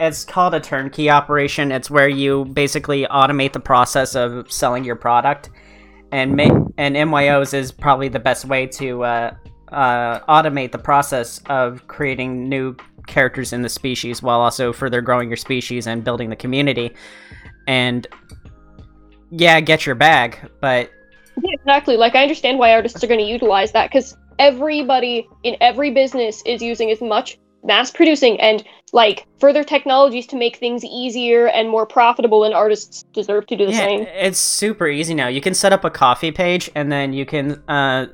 it's called a turnkey operation. It's where you basically automate the process of selling your product, and make and MYOs is probably the best way to uh, uh, automate the process of creating new characters in the species while also further growing your species and building the community. And yeah, get your bag, but yeah, exactly. Like I understand why artists are going to utilize that because everybody in every business is using as much mass producing and like further technologies to make things easier and more profitable and artists deserve to do the yeah, same it's super easy now you can set up a Ko-fi page and then you can uh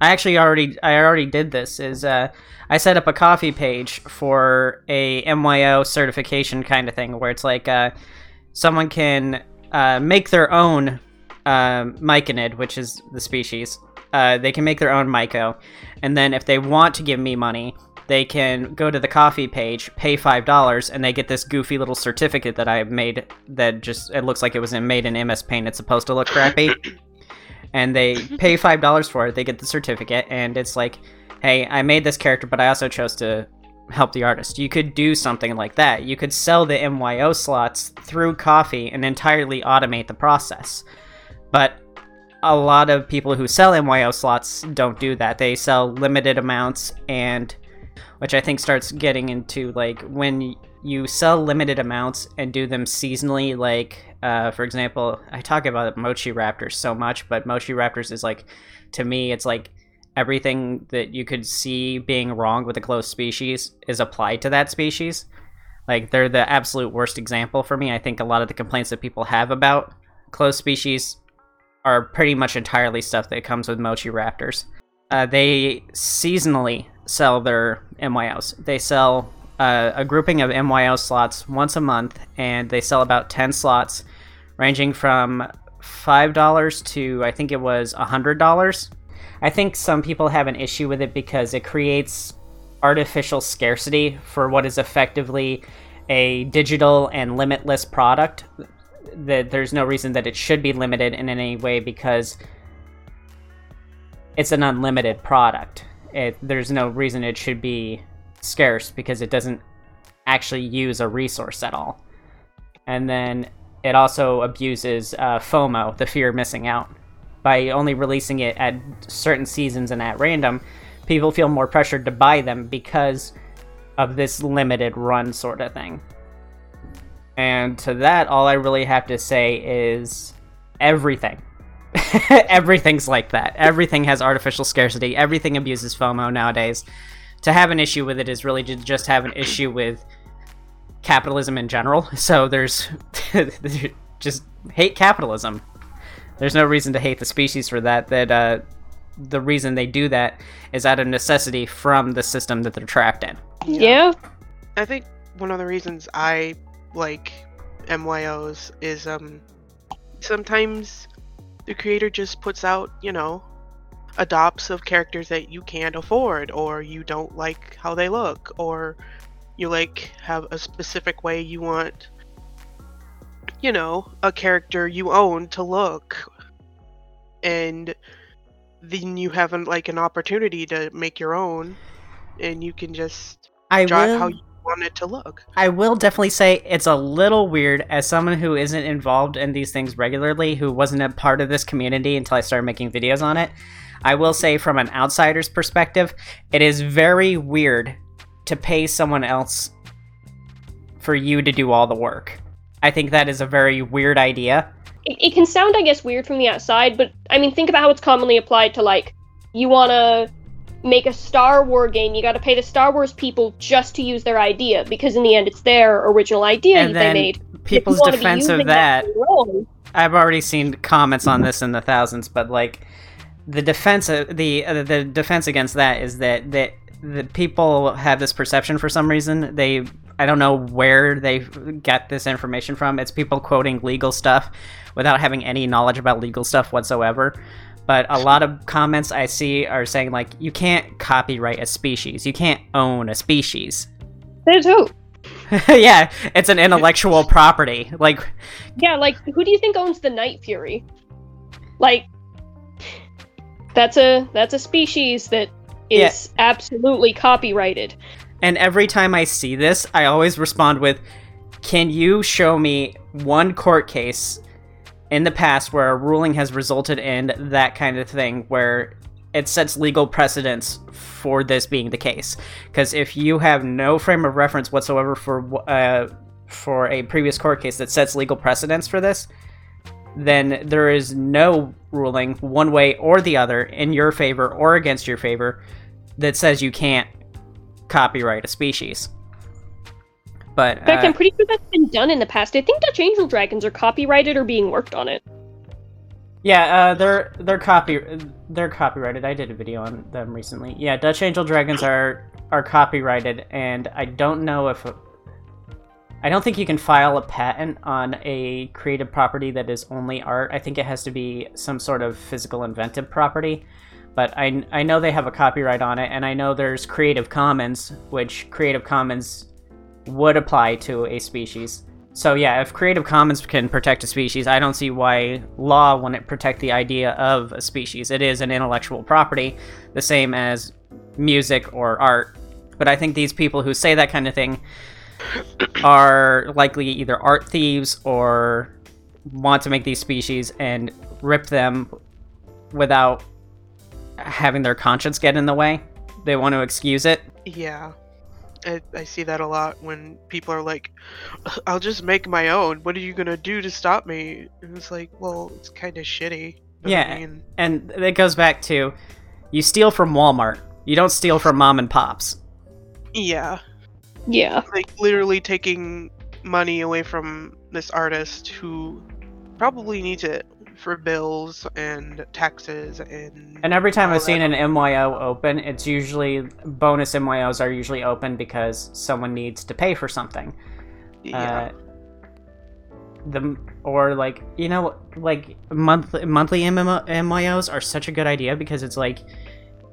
i actually already i already did this is uh i set up a Ko-fi page for a myo certification kind of thing where it's like uh someone can uh make their own uh, myconid which is the species uh, they can make their own myco and then if they want to give me money they can go to the Ko-fi page, pay five dollars, and they get this goofy little certificate that I made that just it looks like it was made in MS Paint. It's supposed to look crappy, and they pay five dollars for it. They get the certificate, and it's like, hey, I made this character, but I also chose to help the artist. You could do something like that. You could sell the MYO slots through Ko-fi and entirely automate the process, but a lot of people who sell MYO slots don't do that. They sell limited amounts and which I think starts getting into like when you sell limited amounts and do them seasonally. Like, uh, for example, I talk about Mochi Raptors so much, but Mochi Raptors is like, to me, it's like everything that you could see being wrong with a closed species is applied to that species. Like, they're the absolute worst example for me. I think a lot of the complaints that people have about closed species are pretty much entirely stuff that comes with Mochi Raptors. Uh, they seasonally sell their MYOs. They sell uh, a grouping of MYO slots once a month, and they sell about 10 slots, ranging from $5 to I think it was $100. I think some people have an issue with it because it creates artificial scarcity for what is effectively a digital and limitless product. That there's no reason that it should be limited in any way because it's an unlimited product it, there's no reason it should be scarce because it doesn't actually use a resource at all. And then it also abuses uh, FOMO, the fear of missing out. By only releasing it at certain seasons and at random, people feel more pressured to buy them because of this limited run sort of thing. And to that, all I really have to say is everything everything's like that. Everything has artificial scarcity. Everything abuses FOMO nowadays. To have an issue with it is really to just have an issue with capitalism in general. So there's just hate capitalism. There's no reason to hate the species for that. That uh, the reason they do that is out of necessity from the system that they're trapped in. Yeah. I think one of the reasons I like MYOs is um sometimes the creator just puts out, you know, adopts of characters that you can't afford or you don't like how they look or you like have a specific way you want you know a character you own to look and then you have an, like an opportunity to make your own and you can just I drive will how you want it to look I will definitely say it's a little weird as someone who isn't involved in these things regularly, who wasn't a part of this community until I started making videos on it. I will say, from an outsider's perspective, it is very weird to pay someone else for you to do all the work. I think that is a very weird idea. It, it can sound, I guess, weird from the outside, but I mean, think about how it's commonly applied to like, you want to make a Star Wars game, you got to pay the Star Wars people just to use their idea because in the end, it's their original idea And that they made. People's defense of that own- I've already seen comments on this in the thousands, but like the defense of the uh, the defense against that is that that the people have this perception for some reason. They I don't know where they get this information from. It's people quoting legal stuff without having any knowledge about legal stuff whatsoever. but a lot of comments I see are saying like you can't copyright a species, you can't own a species. There's who? yeah, it's an intellectual property. Like, Yeah, like who do you think owns the Night Fury? Like, that's a that's a species that is Yeah. absolutely copyrighted. And every time I see this, I always respond with, "Can you show me one court case in the past where a ruling has resulted in that kind of thing where it sets legal precedence for this being the case?" Because if you have no frame of reference whatsoever for uh, for a previous court case that sets legal precedence for this, then there is no ruling one way or the other in your favor or against your favor that says you can't copyright a species. But In fact, uh, I'm pretty sure that's been done in the past. I think Dutch Angel Dragons are copyrighted or being worked on it. yeah, uh, they're they're copy they're copyrighted. I did a video on them recently. Yeah, Dutch Angel Dragons are are copyrighted, and I don't know if I don't think you can file a patent on a creative property that is only art. I think it has to be some sort of physical inventive property. But I, I know they have a copyright on it, and I know there's Creative Commons, which Creative Commons would apply to a species. So yeah, if Creative Commons can protect a species, I don't see why law wouldn't protect the idea of a species. It is an intellectual property, the same as music or art. But I think these people who say that kind of thing are likely either art thieves or want to make these species and rip them without having their conscience get in the way. They want to excuse it. Yeah. I, I see that a lot when people are like, I'll just make my own. What are you gonna do to stop me? And it's like, well, it's kind of shitty. but I Yeah. mean, And it goes back to you steal from Walmart. You don't steal from mom and pops. yeah. Yeah. Like literally taking money away from this artist who probably needs it for bills and taxes and. And every time I've seen an MYO open, it's usually bonus MYOs are usually open because someone needs to pay for something. Yeah. Uh, the or like you know like monthly monthly MMO, MYOs are such a good idea because it's like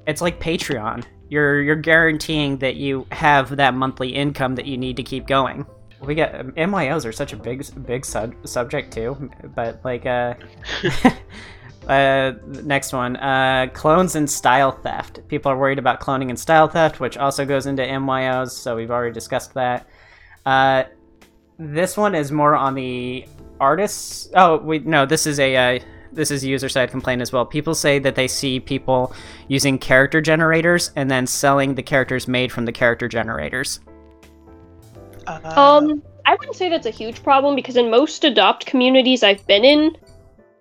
it's like Patreon. You're you're guaranteeing that you have that monthly income that you need to keep going. We got MYOs are such a big big sub, subject too, but like uh uh next one uh clones and style theft. People are worried about cloning and style theft, which also goes into MYOs, so we've already discussed that. Uh this one is more on the artists. Oh, wait, no, this is a uh, this is a user side complaint as well. People say that they see people using character generators and then selling the characters made from the character generators. Uh, Um, I wouldn't say that's a huge problem because in most adopt communities I've been in,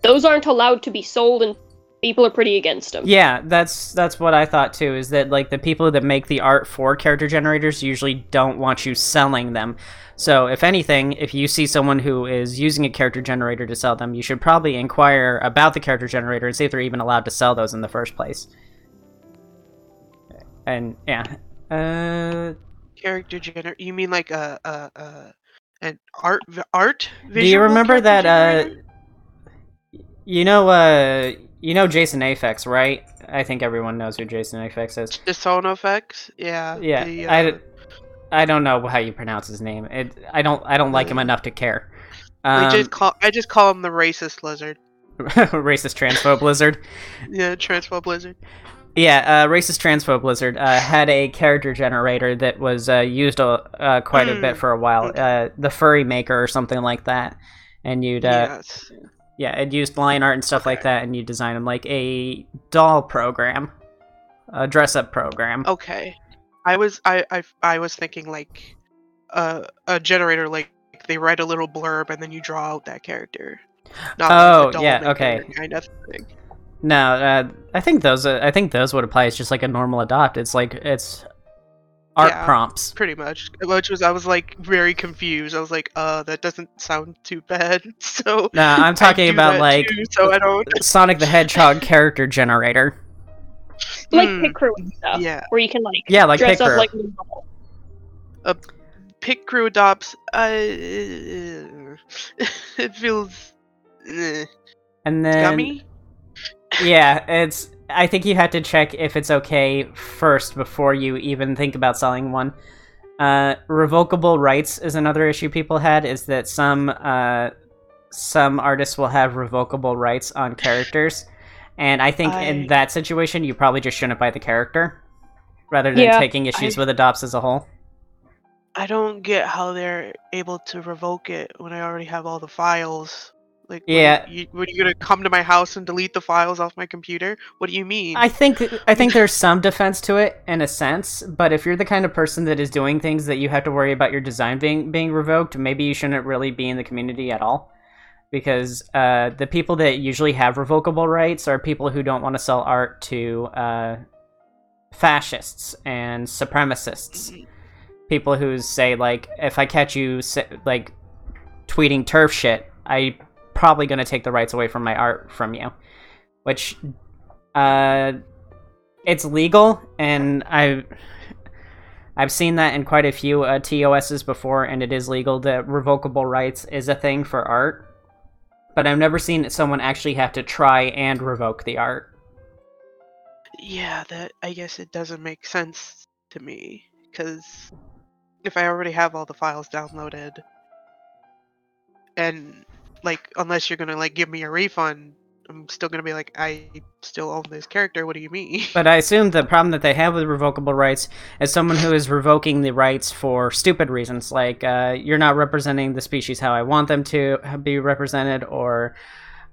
those aren't allowed to be sold and people are pretty against them. Yeah, that's that's what I thought too. Is that like the people that make the art for character generators usually don't want you selling them. So if anything, if you see someone who is using a character generator to sell them, you should probably inquire about the character generator and see if they're even allowed to sell those in the first place. And yeah, uh, character gener. You mean like a a, a an art art? do you remember that? Uh, you know, uh, you know Jason Afex, right? I think everyone knows who Jason Afex is. the sound effects? Yeah. Yeah, the, I, uh, I don't know how you pronounce his name. It, I don't I don't like him Uh, enough to care. I Um, just call I just call him the racist lizard. racist transphobe lizard. Yeah, transphobe lizard. Yeah, uh, racist transphobe lizard uh, had a character generator that was uh, used uh, uh, quite a bit Mm, for a while. Uh, the furry maker or something like that, and you'd uh, yes. yeah, it used line art and stuff like that, and you design them like a doll program, a dress up program. Okay. I was I I I was thinking like uh, a generator like they write a little blurb and then you draw out that character. Not like Oh, a doll yeah, okay. Kind of thing. No, uh, I think those uh, I think those would apply as just like a normal adopt. It's like it's art Yeah. prompts. Pretty much. Which was I was like very confused. I was like, uh, that doesn't sound too bad. So No, I'm talking about like too, so I don't. Sonic the Hedgehog character generator. Like Hmm, pit crew and stuff, Yeah. where you can like Yeah, like dress Pit Crew. up like a doll. Pit crew adopts. Uh, it feels eh, And then gummy. Yeah, it's. I think you have to check if it's okay first before you even think about selling one. Uh, revocable rights is another issue people had. Is that some uh, some artists will have revocable rights on characters, and I think I- in that situation you probably just shouldn't buy the character, rather than Yeah. taking issues I- with adopts as a whole. I don't get how they're able to revoke it when I already have all the files. Like, what Yeah. you, what, are you gonna come to my house and delete the files off my computer? What do you mean? I think I think there's some defense to it in a sense, but if you're the kind of person that is doing things that you have to worry about your design being being revoked, maybe you shouldn't really be in the community at all. Because uh, the people that usually have revocable rights are people who don't want to sell art to uh, fascists and supremacists. People who say like, if I catch you like tweeting TERF shit, I probably gonna take the rights away from my art from you, which uh, it's legal, and I've I've seen that in quite a few uh, TOSs before, and it is legal. that revocable rights is a thing for art, but I've never seen someone actually have to try and revoke the art. yeah, that I guess it doesn't make sense to me because if I already have all the files downloaded, and like unless you're gonna like give me a refund, I'm still gonna be like, I still own this character. What do you mean? But I assume the problem that they have with revocable rights is someone who is revoking the rights for stupid reasons, like uh, you're not representing the species how I want them to be represented, or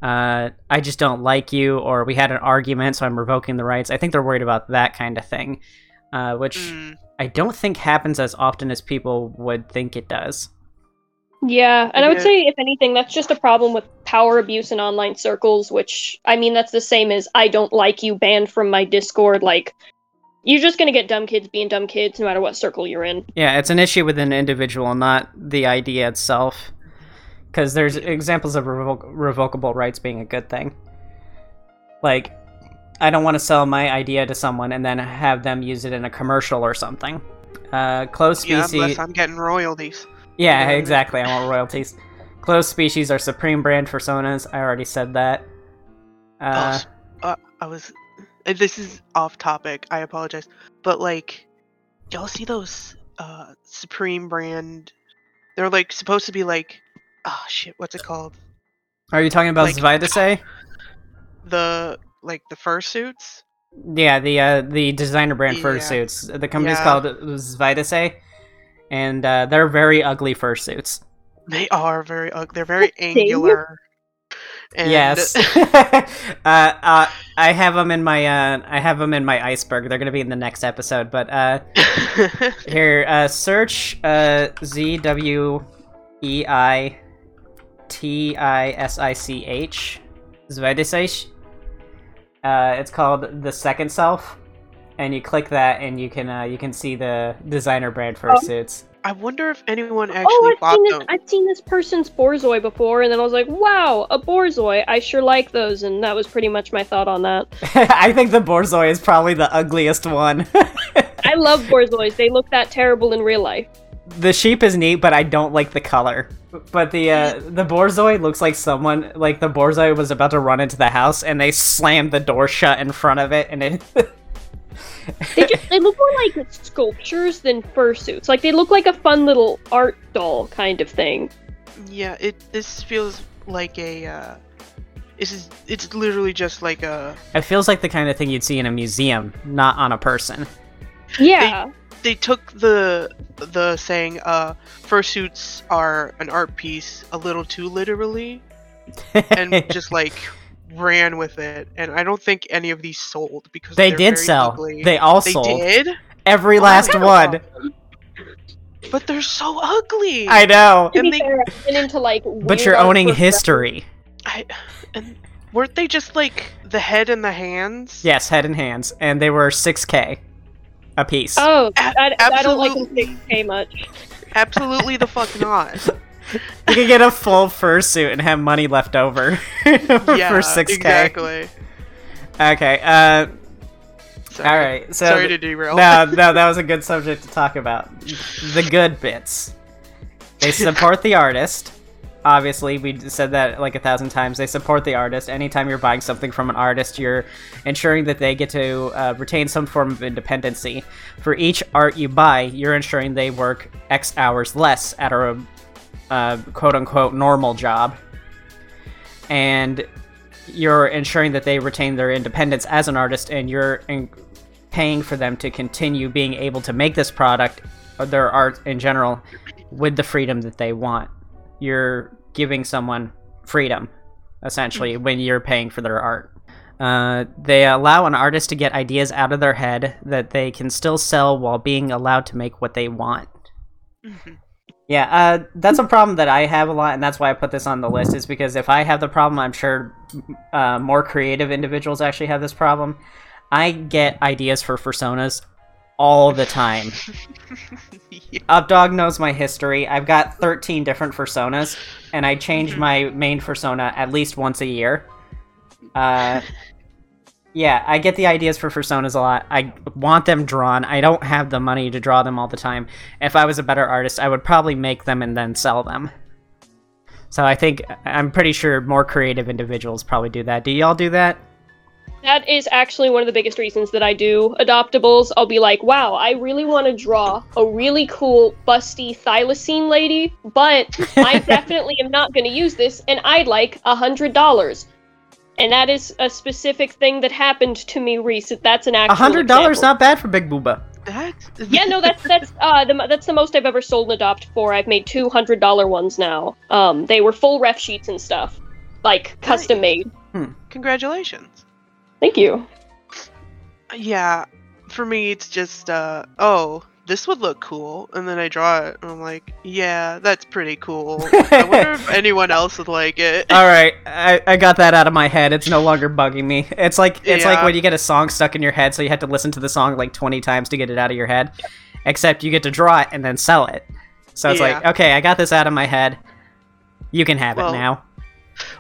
uh, I just don't like you, or we had an argument, so I'm revoking the rights. I think they're worried about that kind of thing, uh, which Mm, I don't think happens as often as people would think it does. Yeah, and I would say, if anything, that's just a problem with power abuse in online circles, which, I mean, that's the same as I don't like you banned from my Discord. Like, you're just gonna get dumb kids being dumb kids no matter what circle you're in. Yeah, it's an issue with an individual, not the idea itself. Because there's examples of revoc- revocable rights being a good thing. Like, I don't want to sell my idea to someone and then have them use it in a commercial or something. Uh, closed yeah, species. unless I'm getting royalties. Yeah, Yeah. exactly. I want royalties. Closed species are supreme brand personas. I already said that. Oh, Uh, s- uh, I was. This is off topic. I apologize, but like, y'all see those uh Supreme brand? They're like supposed to be like, oh shit, what's it called? are you talking about like-? The like the fursuits. Yeah, the uh, the designer brand Yeah. fursuits. The company's Yeah. called Zweitisich, and uh, they're very ugly fursuits. They are very ugly. They're very angular. And Yes. uh, uh, I have them in my uh, I have them in my iceberg. They're gonna be in the next episode. But uh, here, uh, search uh, Z W E I T I S I C H Zweitisich. Uh, it's called the second self, and you click that, and you can uh, you can see the designer brand fursuits. I wonder if anyone actually oh, I've bought seen this. I've seen this person's Borzoi before, and then I was like, "Wow, a Borzoi! I sure like those." And that was pretty much my thought on that. I think the Borzoi is probably the ugliest one. I love Borzois; they look that terrible in real life. the sheep is neat, but I don't like the color. But the uh, the Borzoi looks like someone like the Borzoi was about to run into the house and they slammed the door shut in front of it and it They just they look more like sculptures than fursuits. Like they look like a fun little art doll kind of thing. Yeah, it. This feels like a. Uh, this is. It's literally just like a. it feels like the kind of thing you'd see in a museum, not on a person. Yeah. They took the the saying uh fursuits are an art piece a little too literally and just like ran with it and I don't think any of these sold because they did very sell. ugly. They all They sold. did, Every Oh, last one. but they're so ugly. I know. And be they- fair, into like. But you're owning history. I and weren't they just like the head and the hands? Yes, head and hands, and they were 6k a piece. Oh, A- I, I don't like 6k much. Absolutely the fuck not. You could get a full fursuit and have money left over yeah, for 6k. exactly. Okay. Uh, Sorry. all right. So Sorry to derail. no, no, that was a good subject to talk about. The good bits. They support the artist. obviously we said that like a thousand times they support the artist anytime you're buying something from an artist you're ensuring that they get to uh, retain some form of independency for each art you buy you're ensuring they work x hours less at a uh, quote unquote normal job and you're ensuring that they retain their independence as an artist and you're in- paying for them to continue being able to make this product or their art in general with the freedom that they want. You're giving someone freedom essentially when you're paying for their art. Uh, they allow an artist to get ideas out of their head that they can still sell while being allowed to make what they want. Mhm. Yeah, uh, that's a problem that I have a lot, and that's why I put this on the list. Is because if I have the problem, I'm sure uh, more creative individuals actually have this problem. I get ideas for personas all the time. Yeah. Updog knows my history. I've got 13 different personas, and I change my main persona at least once a year. Uh, yeah, I get the ideas for personas a lot. I want them drawn. I don't have the money to draw them all the time. If I was a better artist, I would probably make them and then sell them. So I think I'm pretty sure more creative individuals probably do that. Do y'all do that? That is actually one of the biggest reasons that I do adoptables. I'll be like, wow, I really want to draw a really cool, busty thylacine lady, but I definitely am not going to use this, and I'd like a hundred dollars. And that is a specific thing that happened to me recent. That's an actual A hundred dollars, not bad for Big Booba. That's yeah, no, that's that's uh the, that's the most I've ever sold an adopt for. I've made two hundred dollar ones now. Um, they were full ref sheets and stuff, like custom made. Congratulations. Thank you. Yeah, for me it's just uh oh, this would look cool, and then I draw it, and I'm like, yeah, that's pretty cool. I wonder if anyone else would like it. All right, I, I got that out of my head. It's no longer bugging me. It's like it's like when you get a song stuck in your head, so you have to listen to the song like twenty times to get it out of your head. Except you get to draw it and then sell it. So it's like, okay, I got this out of my head. You can have Well, it now.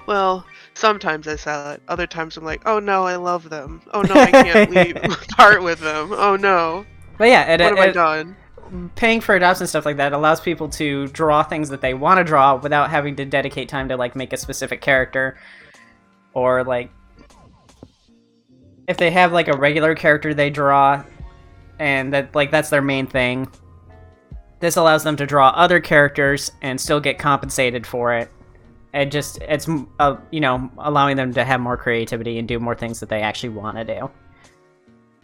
Well, sometimes I sell it. Other times I'm like, oh no, I love them. Oh no, I can't leave part with them. Oh no, But yeah, it, what have I done? paying for adopts and stuff like that allows people to draw things that they want to draw without having to dedicate time to like make a specific character. Or like if they have like a regular character they draw and that like that's their main thing this allows them to draw other characters and still get compensated for it. And just it's uh, you know allowing them to have more creativity and do more things that they actually want to do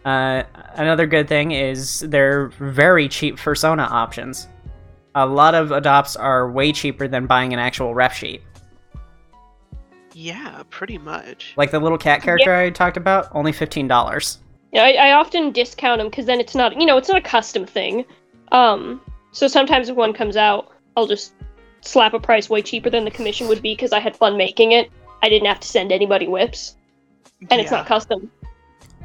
uh, another good thing is they're very cheap Persona options. A lot of adopts are way cheaper than buying an actual ref sheet. Yeah, pretty much. Like the little cat character I talked about, only fifteen dollars. Yeah, I, I often discount them because then it's not, you know, it's not a custom thing. Um, so sometimes if one comes out, I'll just slap a price way cheaper than the commission would be because I had fun making it. I didn't have to send anybody whips, and it's not custom.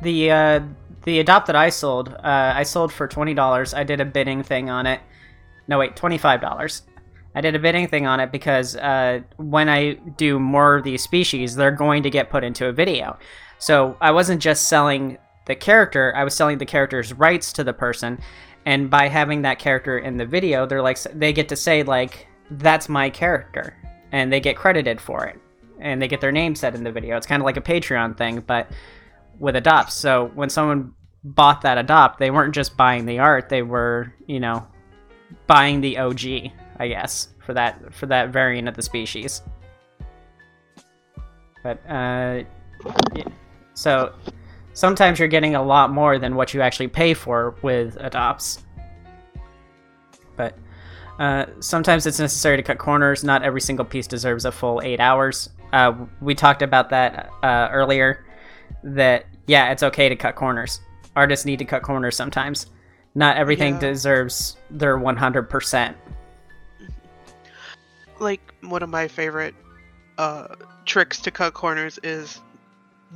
The uh, the adopt that I sold, uh, I sold for twenty dollars. I did a bidding thing on it. No wait, twenty five dollars. I did a bidding thing on it because uh, when I do more of these species, they're going to get put into a video. So I wasn't just selling the character; I was selling the character's rights to the person. And by having that character in the video, they're like they get to say like that's my character, and they get credited for it, and they get their name said in the video. It's kind of like a Patreon thing, but with adopts. So when someone bought that adopt, they weren't just buying the art; they were, you know, buying the OG, I guess, for that for that variant of the species. But uh, yeah. so sometimes you're getting a lot more than what you actually pay for with adopts. But uh, sometimes it's necessary to cut corners. Not every single piece deserves a full eight hours. Uh, we talked about that uh, earlier. That yeah, it's okay to cut corners. Artists need to cut corners sometimes. Not everything Yeah. deserves their 100%. like one of my favorite uh tricks to cut corners is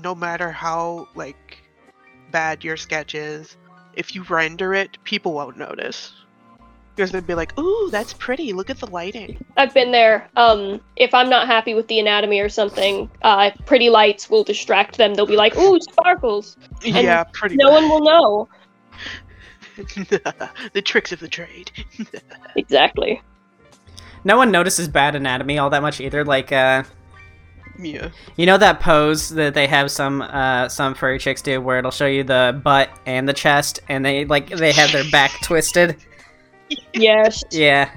no matter how like bad your sketch is if you render it people won't notice because they'd be like ooh that's pretty look at the lighting I've been there. Um, if I'm not happy with the anatomy or something, uh, pretty lights will distract them. They'll be like, "Ooh, sparkles!" yeah pretty No one will know. the tricks of the trade Exactly. no one notices bad anatomy all that much either. Like, uh, Yeah. you know that pose that they have some uh some furry chicks do, where it'll show you the butt and the chest, and they like they have their back twisted. Yes. Yeah.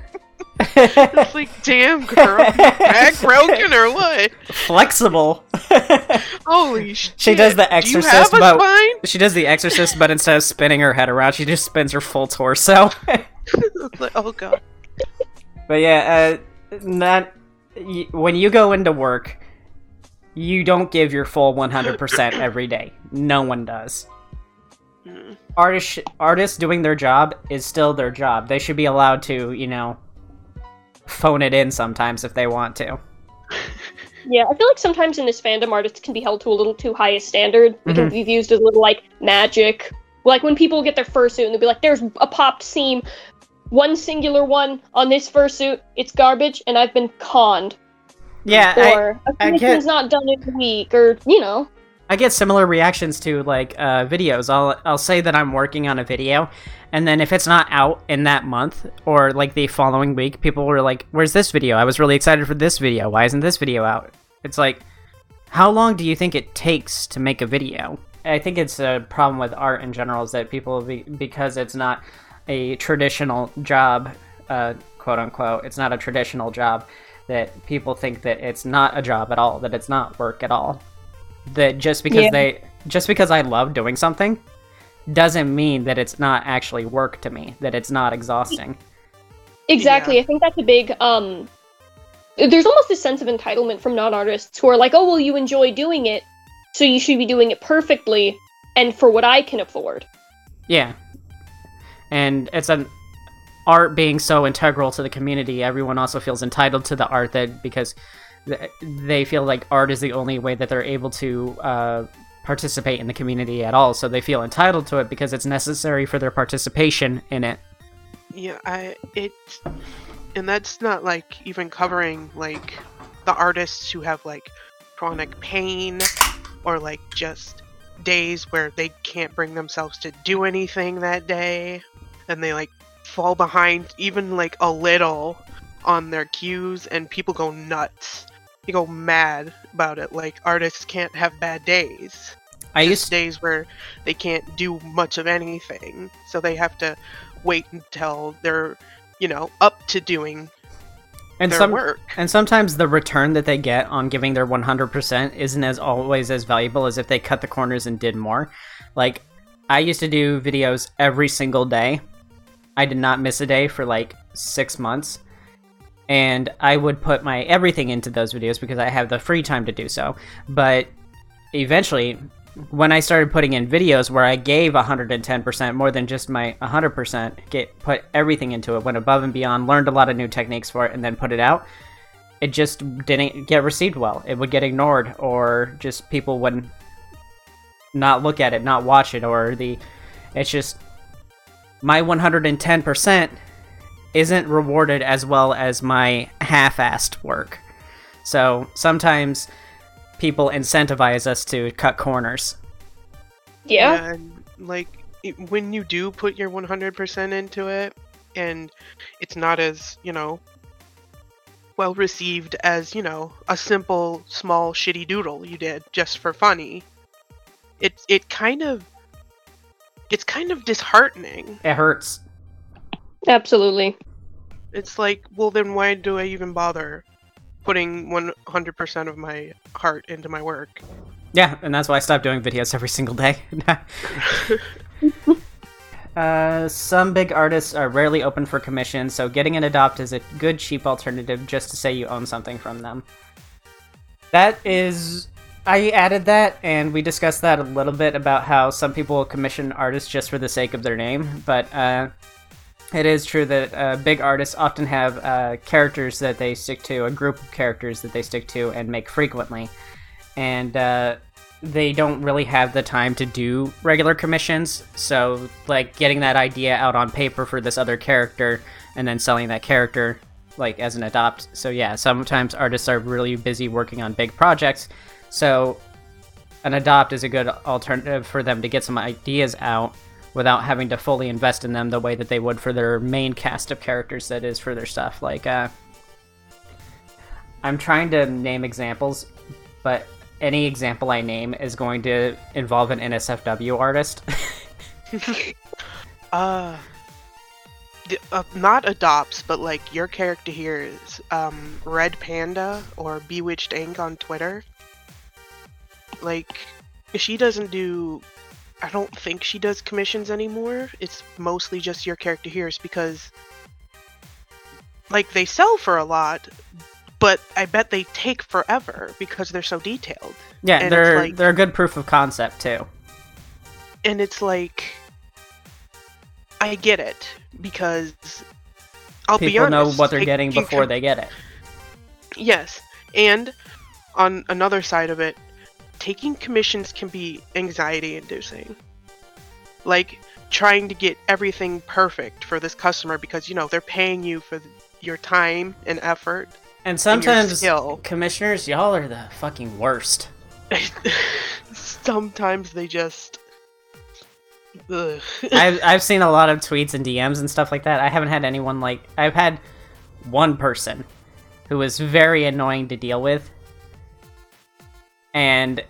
It's like, damn, girl, back broken or what? Flexible. Holy shit! She does the Do you exorcist, have a but- spine? she does the exorcist, but instead of spinning her head around, she just spins her full torso. Like, oh god. But yeah, uh, not y- when you go into work, you don't give your full 100% every day. No one does. Mm. Artists, artists doing their job is still their job. They should be allowed to, you know, phone it in sometimes if they want to. Yeah, I feel like sometimes in this fandom, artists can be held to a little too high a standard. They can be viewed as a little like magic. Like when people get their fursuit and they'll be like, "There's a popped seam, one singular one on this fursuit. It's garbage, and I've been conned." Yeah, Or a I commission's get- not done in a week, or you know. I get similar reactions to like uh, videos. I'll I'll say that I'm working on a video, and then if it's not out in that month or like the following week, people were like, "Where's this video? I was really excited for this video. Why isn't this video out?" It's like, how long do you think it takes to make a video? I think it's a problem with art in general is that people be, because it's not a traditional job, uh, quote unquote, it's not a traditional job that people think that it's not a job at all, that it's not work at all that just because Yeah. they just because I love doing something doesn't mean that it's not actually work to me, that it's not exhausting. Exactly. I think that's a big um there's almost a sense of entitlement from non-artists who are like, "Oh, well you enjoy doing it, so you should be doing it perfectly and for what I can afford." Yeah. And it's an art being so integral to the community, everyone also feels entitled to the art that because th- they feel like art is the only way that they're able to uh, participate in the community at all. So they feel entitled to it because it's necessary for their participation in it. Yeah, I it, and that's not like even covering like the artists who have like chronic pain or like just days where they can't bring themselves to do anything that day and they like fall behind even like a little on their queues and people go nuts. They go mad about it. Like artists can't have bad days. I just used days where they can't do much of anything, so they have to wait until they're, you know, up to doing and their some work. And sometimes the return that they get on giving their 100% isn't as always as valuable as if they cut the corners and did more. Like, I used to do videos every single day. I did not miss a day for like six months. And I would put my everything into those videos because I have the free time to do so. But eventually, when I started putting in videos where I gave 110% more than just my 100%, get put everything into it, went above and beyond, learned a lot of new techniques for it, and then put it out, it just didn't get received well. It would get ignored, or just people would not not look at it, not watch it, or the. It's just. My 110% isn't rewarded as well as my half assed work. So sometimes people incentivize us to cut corners. Yeah. And like when you do put your 100% into it and it's not as, you know, well received as, you know, a simple small shitty doodle you did just for funny. It it kind of it's kind of disheartening. It hurts. Absolutely. It's like, well then why do I even bother putting 100% of my heart into my work? Yeah, and that's why I stopped doing videos every single day. uh, some big artists are rarely open for commission, so getting an adopt is a good cheap alternative just to say you own something from them. That is. I added that, and we discussed that a little bit about how some people commission artists just for the sake of their name, but uh, it is true that uh, big artists often have uh, characters that they stick to, a group of characters that they stick to and make frequently and uh, they don't really have the time to do regular commissions. So, like getting that idea out on paper for this other character and then selling that character like as an adopt. So yeah, sometimes artists are really busy working on big projects. So an adopt is a good alternative for them to get some ideas out without having to fully invest in them the way that they would for their main cast of characters that is for their stuff. Like uh I'm trying to name examples, but any example I name is going to involve an NSFW artist. uh, uh, not adopts, but like your character here is um, Red Panda or Bewitched Ink on Twitter. Like, she doesn't do. I don't think she does commissions anymore. It's mostly just your character here's because, like, they sell for a lot, but I bet they take forever because they're so detailed. yeah, And they're like- they're a good proof of concept too. and it's like I get it because I'll be People honest. know what they're getting before com- they get it. Yes, and on another side of it, taking commissions can be anxiety-inducing. Like trying to get everything perfect for this customer because you know they're paying you for your time and effort. And sometimes skill. commissioners, y'all are the fucking worst. Sometimes they just. I've I've seen a lot of tweets and DMs and stuff like that. I haven't had anyone like I've had one person who was very annoying to deal with, and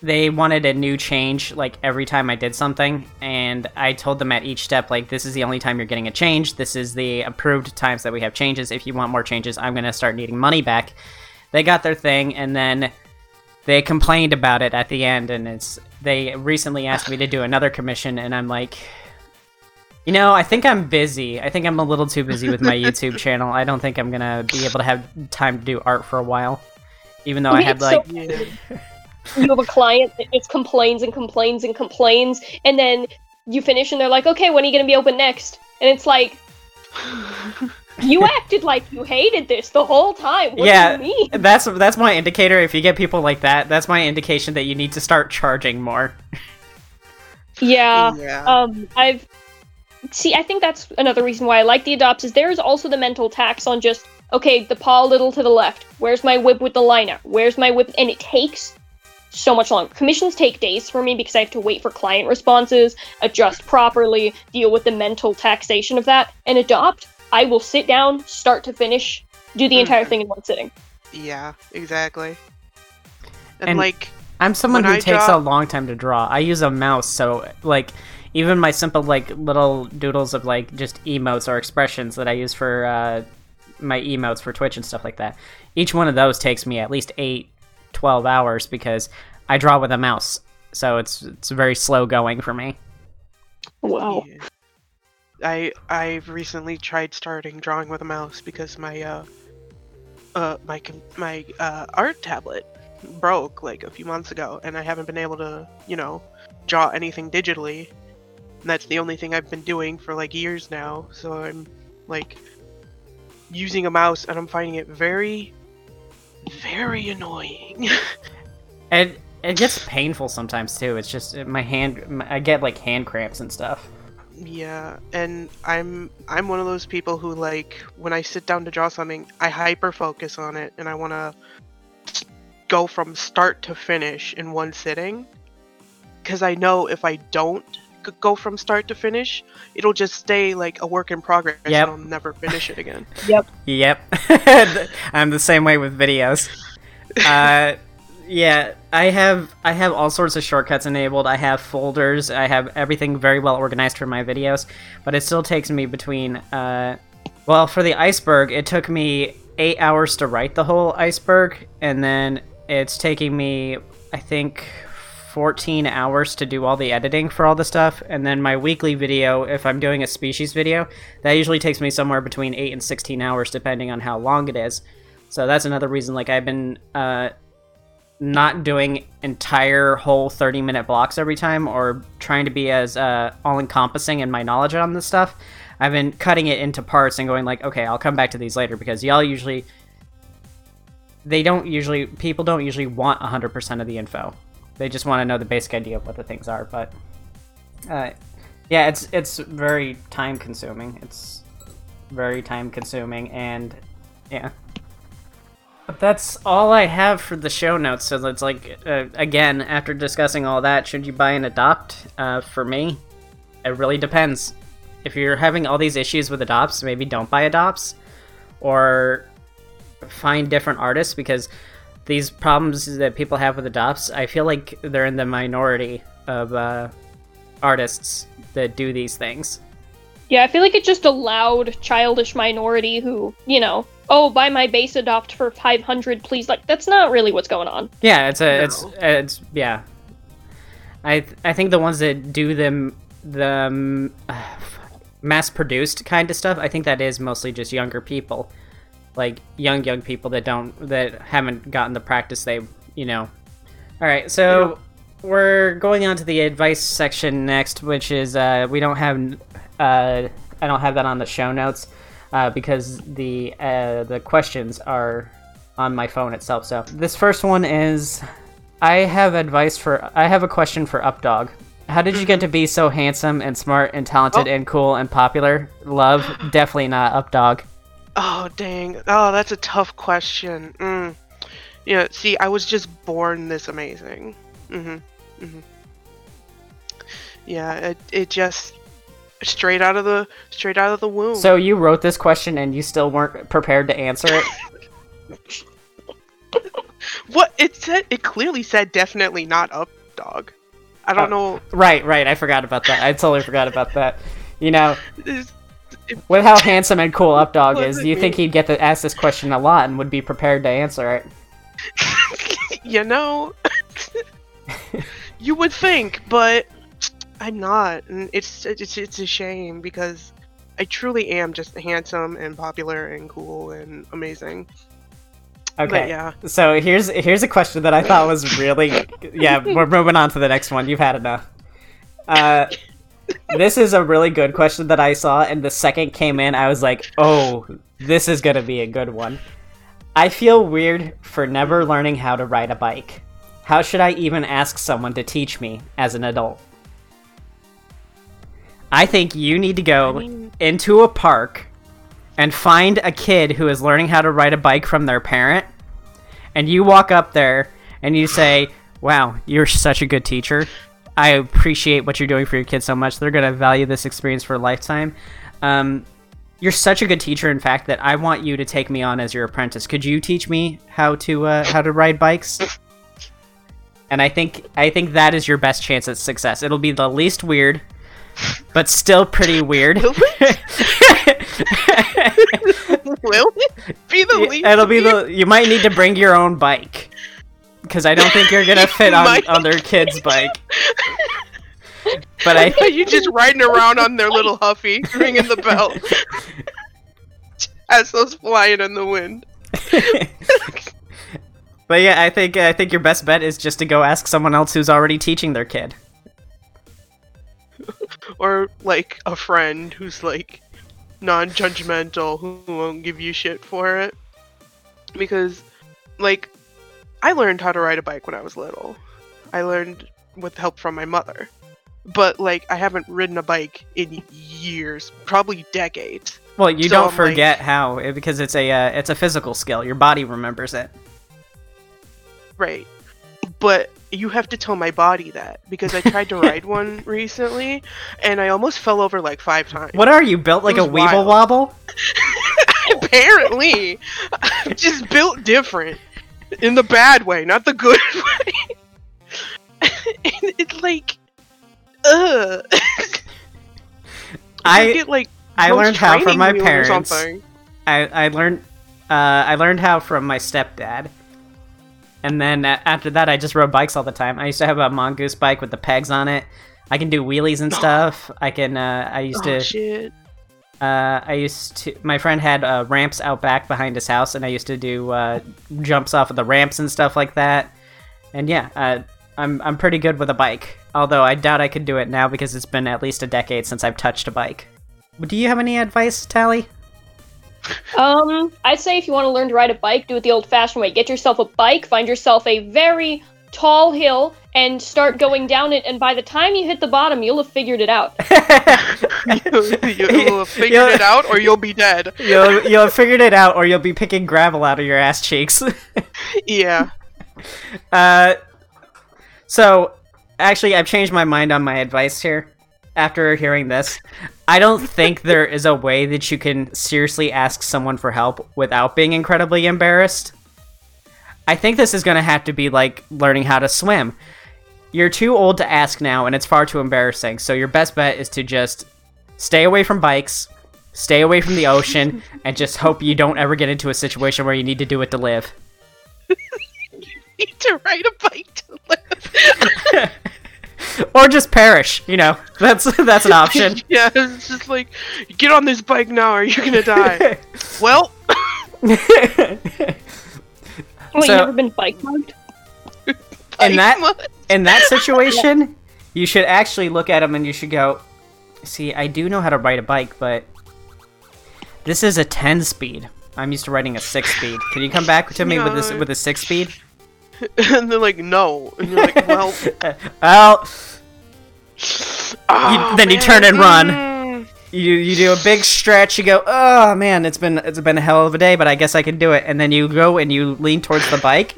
they wanted a new change like every time I did something, and I told them at each step like this is the only time you're getting a change. This is the approved times that we have changes. If you want more changes, I'm gonna start needing money back. They got their thing, and then they complained about it at the end and it's they recently asked me to do another commission and i'm like you know i think i'm busy i think i'm a little too busy with my youtube channel i don't think i'm gonna be able to have time to do art for a while even though i had It's so- like you have a client that just complains and complains and complains, and then you finish and they're like, okay, when are you going to be open next? And it's like, you acted like you hated this the whole time. What Yeah. do you mean? that's that's my indicator if you get people like that that's my indication that you need to start charging more Yeah. yeah. Um, I've see. I think that's another reason why I like the adopts. Is there's also the mental tax on just okay, the paw a little to the left. Where's my whip with the line out? Where's my whip? And it takes so much longer. Commissions take days for me because I have to wait for client responses, adjust properly, deal with the mental taxation of that. And adopt, I will sit down, start to finish, do the entire Mhm. thing in one sitting. Yeah, exactly. And, And- like, I'm someone who I takes draw- a long time to draw. I use a mouse, so like even my simple like little doodles of like just emotes or expressions that I use for uh, my emotes for Twitch and stuff like that. Each one of those takes me at least 8 12 hours because I draw with a mouse. So it's it's very slow going for me. Wow. yeah. I I've recently tried starting drawing with a mouse because my uh uh my my uh art tablet broke like a few months ago and I haven't been able to, you know, draw anything digitally. And that's the only thing I've been doing for like years now. So I'm like using a mouse and I'm finding it very very annoying. And it gets painful sometimes too. It's just my hand my- I get like hand cramps and stuff. Yeah, and I'm I'm one of those people who like when I sit down to draw something, I hyper focus on it and I want to go from start to finish in one sitting cuz I know if I don't go from start to finish, it'll just stay like a work in progress Yep. and I'll never finish it again. Yep. Yep. I'm the same way with videos. Uh, yeah, I have I have all sorts of shortcuts enabled. I have folders. I have everything very well organized for my videos, but it still takes me between. Uh, well, for the iceberg, it took me eight hours to write the whole iceberg, and then it's taking me, I think, 14 hours to do all the editing for all the stuff. And then my weekly video, if I'm doing a species video, that usually takes me somewhere between 8 and 16 hours, depending on how long it is. So that's another reason, like, I've been uh, not doing entire whole 30 minute blocks every time or trying to be as uh, all encompassing in my knowledge on this stuff. I've been cutting it into parts and going, like, okay, I'll come back to these later because y'all usually. They don't usually. People don't usually want 100% of the info. They just want to know the basic idea of what the things are. But. Uh, yeah, it's it's very time consuming. It's very time consuming and yeah. But that's all I have for the show notes. So it's like, uh, again, after discussing all that, should you buy an adopt? Uh, for me, it really depends. If you're having all these issues with adopts, maybe don't buy adopts. Or find different artists because these problems that people have with the adopts, I feel like they're in the minority of uh, artists that do these things. Yeah, I feel like it's just a loud, childish minority who, you know, oh, buy my base adopt for 500, please. Like, that's not really what's going on. Yeah, it's a, No. it's, it's, yeah. I, th- I think the ones that do them, the um, mass-produced kind of stuff, I think that is mostly just younger people, like young, young people that don't, that haven't gotten the practice they, you know. All right, so we're going on to the advice section next, which is uh, we don't have, uh, I don't have that on the show notes uh, because the uh, the questions are on my phone itself. So this first one is, I have advice for, I have a question for Updog. How did you get to be so handsome and smart and talented Oh. and cool and popular? Love, definitely not Updog. Oh dang! Oh, that's a tough question. Mm. Yeah. See, I was just born this amazing. Mhm. Mhm. Yeah. It it just straight out of the straight out of the womb. So you wrote this question and you still weren't prepared to answer it? what it said? It clearly said definitely not up dog. I don't know. right, right. I forgot about that. I totally forgot about that. You know, It's- with how handsome and cool Updog is, do you think he'd get to ask this question a lot and would be prepared to answer it? you know, you would think, but I'm not, and it's it's it's a shame because I truly am just handsome and popular and cool and amazing. Okay. But yeah, So here's here's a question that I thought was really yeah. We're moving on to the next one. You've had enough. Uh, this is a really good question that I saw, and the second came in, I was like, oh, this is gonna be a good one. I feel weird for never learning how to ride a bike. How should I even ask someone to teach me as an adult? I think you need to go I mean- into a park and find a kid who is learning how to ride a bike from their parent, and you walk up there and you say, Wow, you're such a good teacher. I appreciate what you're doing for your kids so much. They're going to value this experience for a lifetime. Um, you're such a good teacher, in fact, that I want you to take me on as your apprentice. Could you teach me how to uh, how to ride bikes? And I think I think that is your best chance at success. It'll be the least weird, but still pretty weird. will it be the least? It'll be weird? the. You might need to bring your own bike, because I don't think you're gonna fit on on their kid's bike. But I Are you just riding around on their little huffy, ringing the bell as those flying in the wind? but yeah, I think I think your best bet is just to go ask someone else who's already teaching their kid. or like a friend who's like non-judgmental who won't give you shit for it because like i learned how to ride a bike when i was little i learned with help from my mother but like i haven't ridden a bike in years probably decades Well, you So don't I'm like- forget how eh, because it's a uh, it's a physical skill. Your body remembers it. right but you have to tell my body that because i tried to ride one recently and i almost fell over like five times What are you built like a weevil wild. wobble? apparently I'm just built different in the bad way not the good way and it's like uh I get like I learned how from my parents. I, I learned uh, I learned how from my stepdad, and then a- after that, I just rode bikes all the time. I used to have a mongoose bike with the pegs on it. I can do wheelies and stuff. I can. Uh, I used oh to. shit Uh, I used to. My friend had uh, ramps out back behind his house, and I used to do uh, jumps off of the ramps and stuff like that. And yeah, uh, I'm I'm pretty good with a bike. Although I doubt I could do it now because it's been at least a decade since I've touched a bike. Do you have any advice, Tally? Um, I'd say if you want to learn to ride a bike, do it the old-fashioned way. Get yourself a bike, find yourself a very tall hill, and start going down it. And by the time you hit the bottom, you'll have figured it out. you, you'll have figured You'll- it out or you'll be dead you'll you'll have figured it out, or you'll be picking gravel out of your ass cheeks. yeah uh, so actually, I've changed my mind on my advice here. after hearing this. I don't think there is a way that you can seriously ask someone for help without being incredibly embarrassed. I think this is going to have to be like learning how to swim. You're too old to ask now, and it's far too embarrassing. So your best bet is to just stay away from bikes, stay away from the ocean, and just hope you don't ever get into a situation where you need to do it to live. need to ride a bike to live. or just perish. You know, that's that's an option. yeah, it's just like, get on this bike now, or you're gonna die. well, Wait, So- you never been bike mugged? In that- In that situation, you should actually look at him and you should go, "See, I do know how to ride a bike, but this is a 10 speed. I'm used to riding a 6 speed. Can you come back to me with this with a 6 speed?" and they're like, no, and you're like, well, well, oh, then you turn and run. Mm." you you do a big stretch. You go, "Oh man, it's been it's been a hell of a day, but I guess I can do it." And then you go and you lean towards the bike.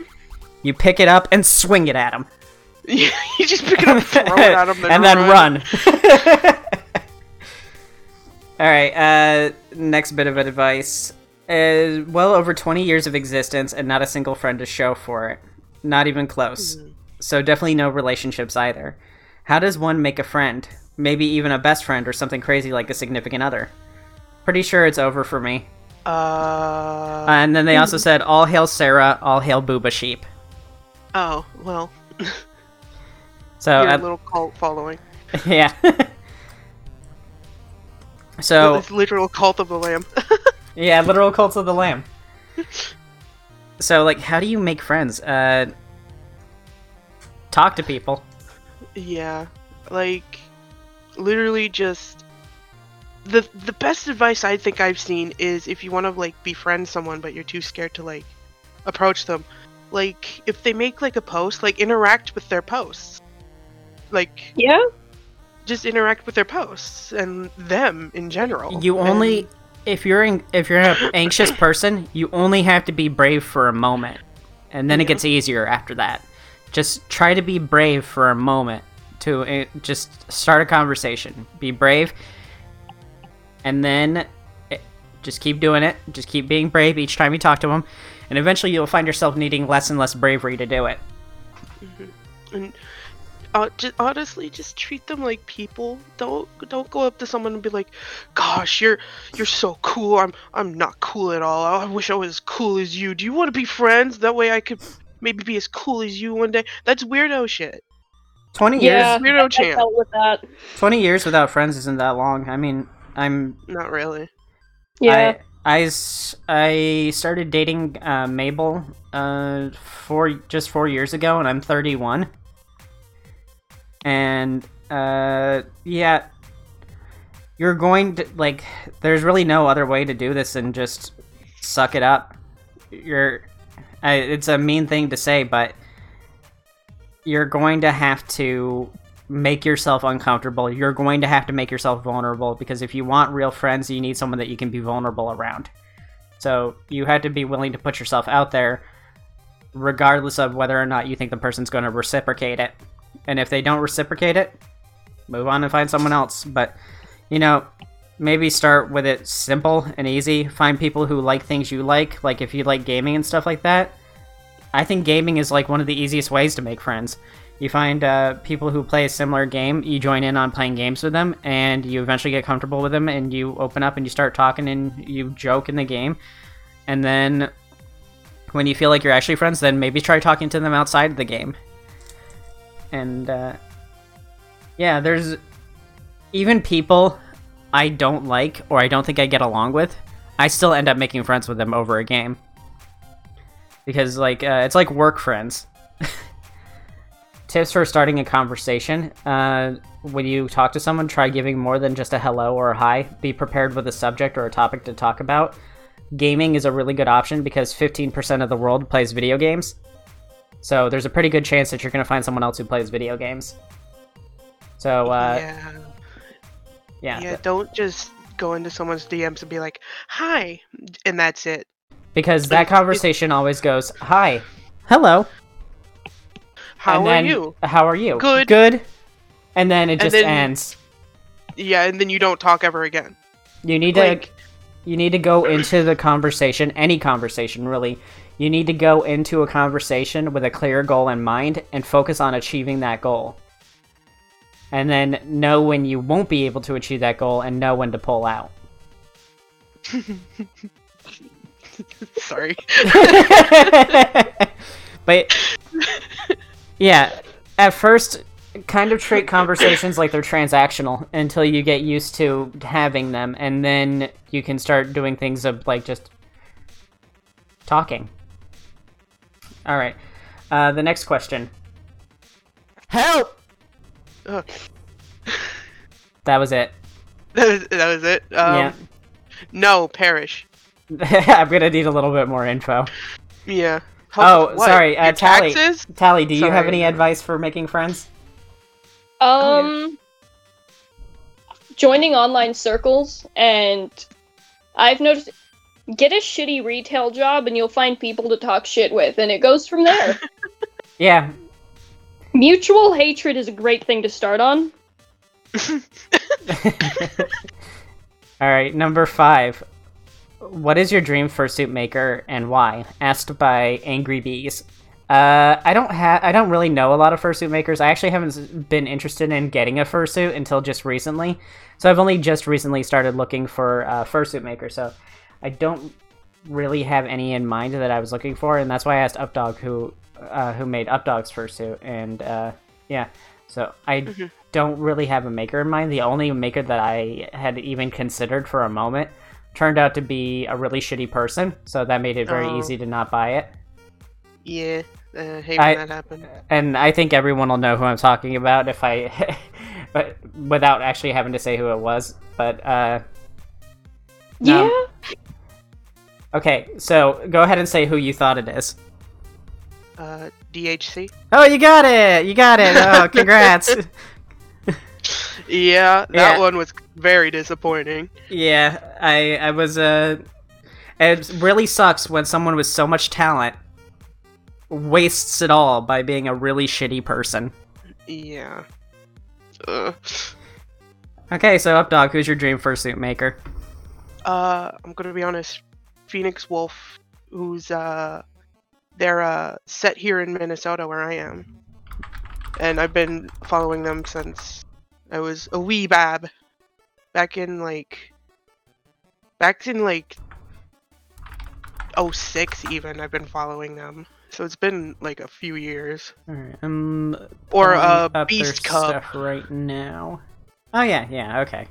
You pick it up and swing it at him. you just pick it up, throw it at them, and then run. All right. Uh, next bit of advice: uh, well over twenty years of existence, and not a single friend to show for it. Not even close. So definitely no relationships either. How does one make a friend? Maybe even a best friend or something crazy like a significant other. Pretty sure it's over for me. Uh, And then they also said, "All hail Sera, all hail Booba Sheep." oh, well, So your uh, little cult following. yeah. so This literal cult of the lamb. Yeah, literal cults of the lamb. so, like, how do you make friends? Uh, talk to people. Yeah, like literally just the the best advice I think I've seen is if you want to like befriend someone but you're too scared to like approach them, like if they make like a post, like interact with their posts. Like Yeah. just interact with their posts and them in general. You only, And- if you're in, if you're an anxious person, you only have to be brave for a moment, and then it gets easier after that. Just try to be brave for a moment to uh, just start a conversation. Be brave, and then eh, just keep doing it. Just keep being brave each time you talk to them, and eventually you'll find yourself needing less and less bravery to do it. and uh, just, honestly, just treat them like people. Don't don't go up to someone and be like, "Gosh, you're you're so cool. I'm I'm not cool at all. I wish I was as cool as you. Do you want to be friends? That way I could maybe be as cool as you one day." That's weirdo shit. Twenty Yeah. years, Weirdo I champ. felt with that. twenty years without friends isn't that long. I mean, I'm Not really. Yeah. I, I s- I started dating uh, Mabel uh, four just four years ago, and I'm 31. And uh, yeah, you're going to like. There's really no other way to do this than just suck it up. You're. I, it's a mean thing to say, but you're going to have to make yourself uncomfortable. You're going to have to make yourself vulnerable because if you want real friends, you need someone that you can be vulnerable around. So you have to be willing to put yourself out there, regardless of whether or not you think the person's going to reciprocate it. And if they don't reciprocate it, move on and find someone else. But, you know, maybe start with it simple and easy. Find people who like things you like, like if you like gaming and stuff like that. I think gaming is like one of the easiest ways to make friends. You find uh, people who play a similar game, you join in on playing games with them, and you eventually get comfortable with them, and you open up and you start talking and you joke in the game. And then when you feel like you're actually friends, then maybe try talking to them outside of the game. And uh, yeah, there's even people I don't like or I don't think I get along with, I still end up making friends with them over a game. Because like uh, it's like work friends. Tips for starting a conversation. Uh, when you talk to someone, try giving more than just a hello or a hi. Be prepared with a subject or a topic to talk about. Gaming is a really good option because 15% of the world plays video games. So there's a pretty good chance that you're going to find someone else who plays video games. So, uh, yeah. yeah. Yeah. Don't just go into someone's DMs and be like, "Hi," and that's it. Because that conversation always goes, hi, hello, How and are then, you? How are you? Good. Good. And then it just then- ends. Yeah, and then you don't talk ever again. You need Like- to you need to go into the conversation, any conversation really. You need to go into a conversation with a clear goal in mind and focus on achieving that goal. And then know when you won't be able to achieve that goal and know when to pull out. Sorry. but yeah, at first kind of treat conversations like they're transactional until you get used to having them and then you can start doing things of like just talking. All right. Uh, the next question. Help. Ugh. That was it. that, was, that was it. Um, Yeah. No, perish. I'm gonna need a little bit more info. Yeah. Oh, What? sorry, uh, Your Tally. taxes? Tally, do you have any advice for making friends? Um, joining online circles, and I've noticed get a shitty retail job, and you'll find people to talk shit with, and it goes from there. Yeah, Mutual hatred is a great thing to start on. All right, number five. What is your dream fursuit maker and why? Asked by Angry Bees. Uh, I don't have. I don't really know a lot of fursuit makers. I actually haven't been interested in getting a fursuit until just recently. So I've only just recently started looking for uh, fursuit makers. So I don't really have any in mind that I was looking for, and that's why I asked Updog who uh, who made Updog's fursuit, and uh, yeah. So I Mhm. don't really have a maker in mind. The only maker that I had even considered for a moment turned out to be a really shitty person, so that made it very Oh. easy to not buy it. Yeah. Uh, hate I- that happened. And I think everyone will know who I'm talking about if I, but without actually having to say who it was. But uh, Yeah. Um, okay, so go ahead and say who you thought it is. Uh, DHC. Oh, you got it! You got it! Oh, congrats! Yeah, that Yeah. one was very disappointing. Yeah, I I was uh it really sucks when someone with so much talent wastes it all by being a really shitty person. Yeah. Ugh. Okay, so Updog, who's your dream fursuit maker? Uh, I'm gonna be honest. Phoenix Wolf, who's uh, they're uh set here in Minnesota where I am, and I've been following them since I was a wee bab, back in like, back in like, oh six even. I've been following them, so it's been like a few years. Alright, I'm Or pulling uh, Beast Cub, stuff right now. Oh yeah, yeah, okay.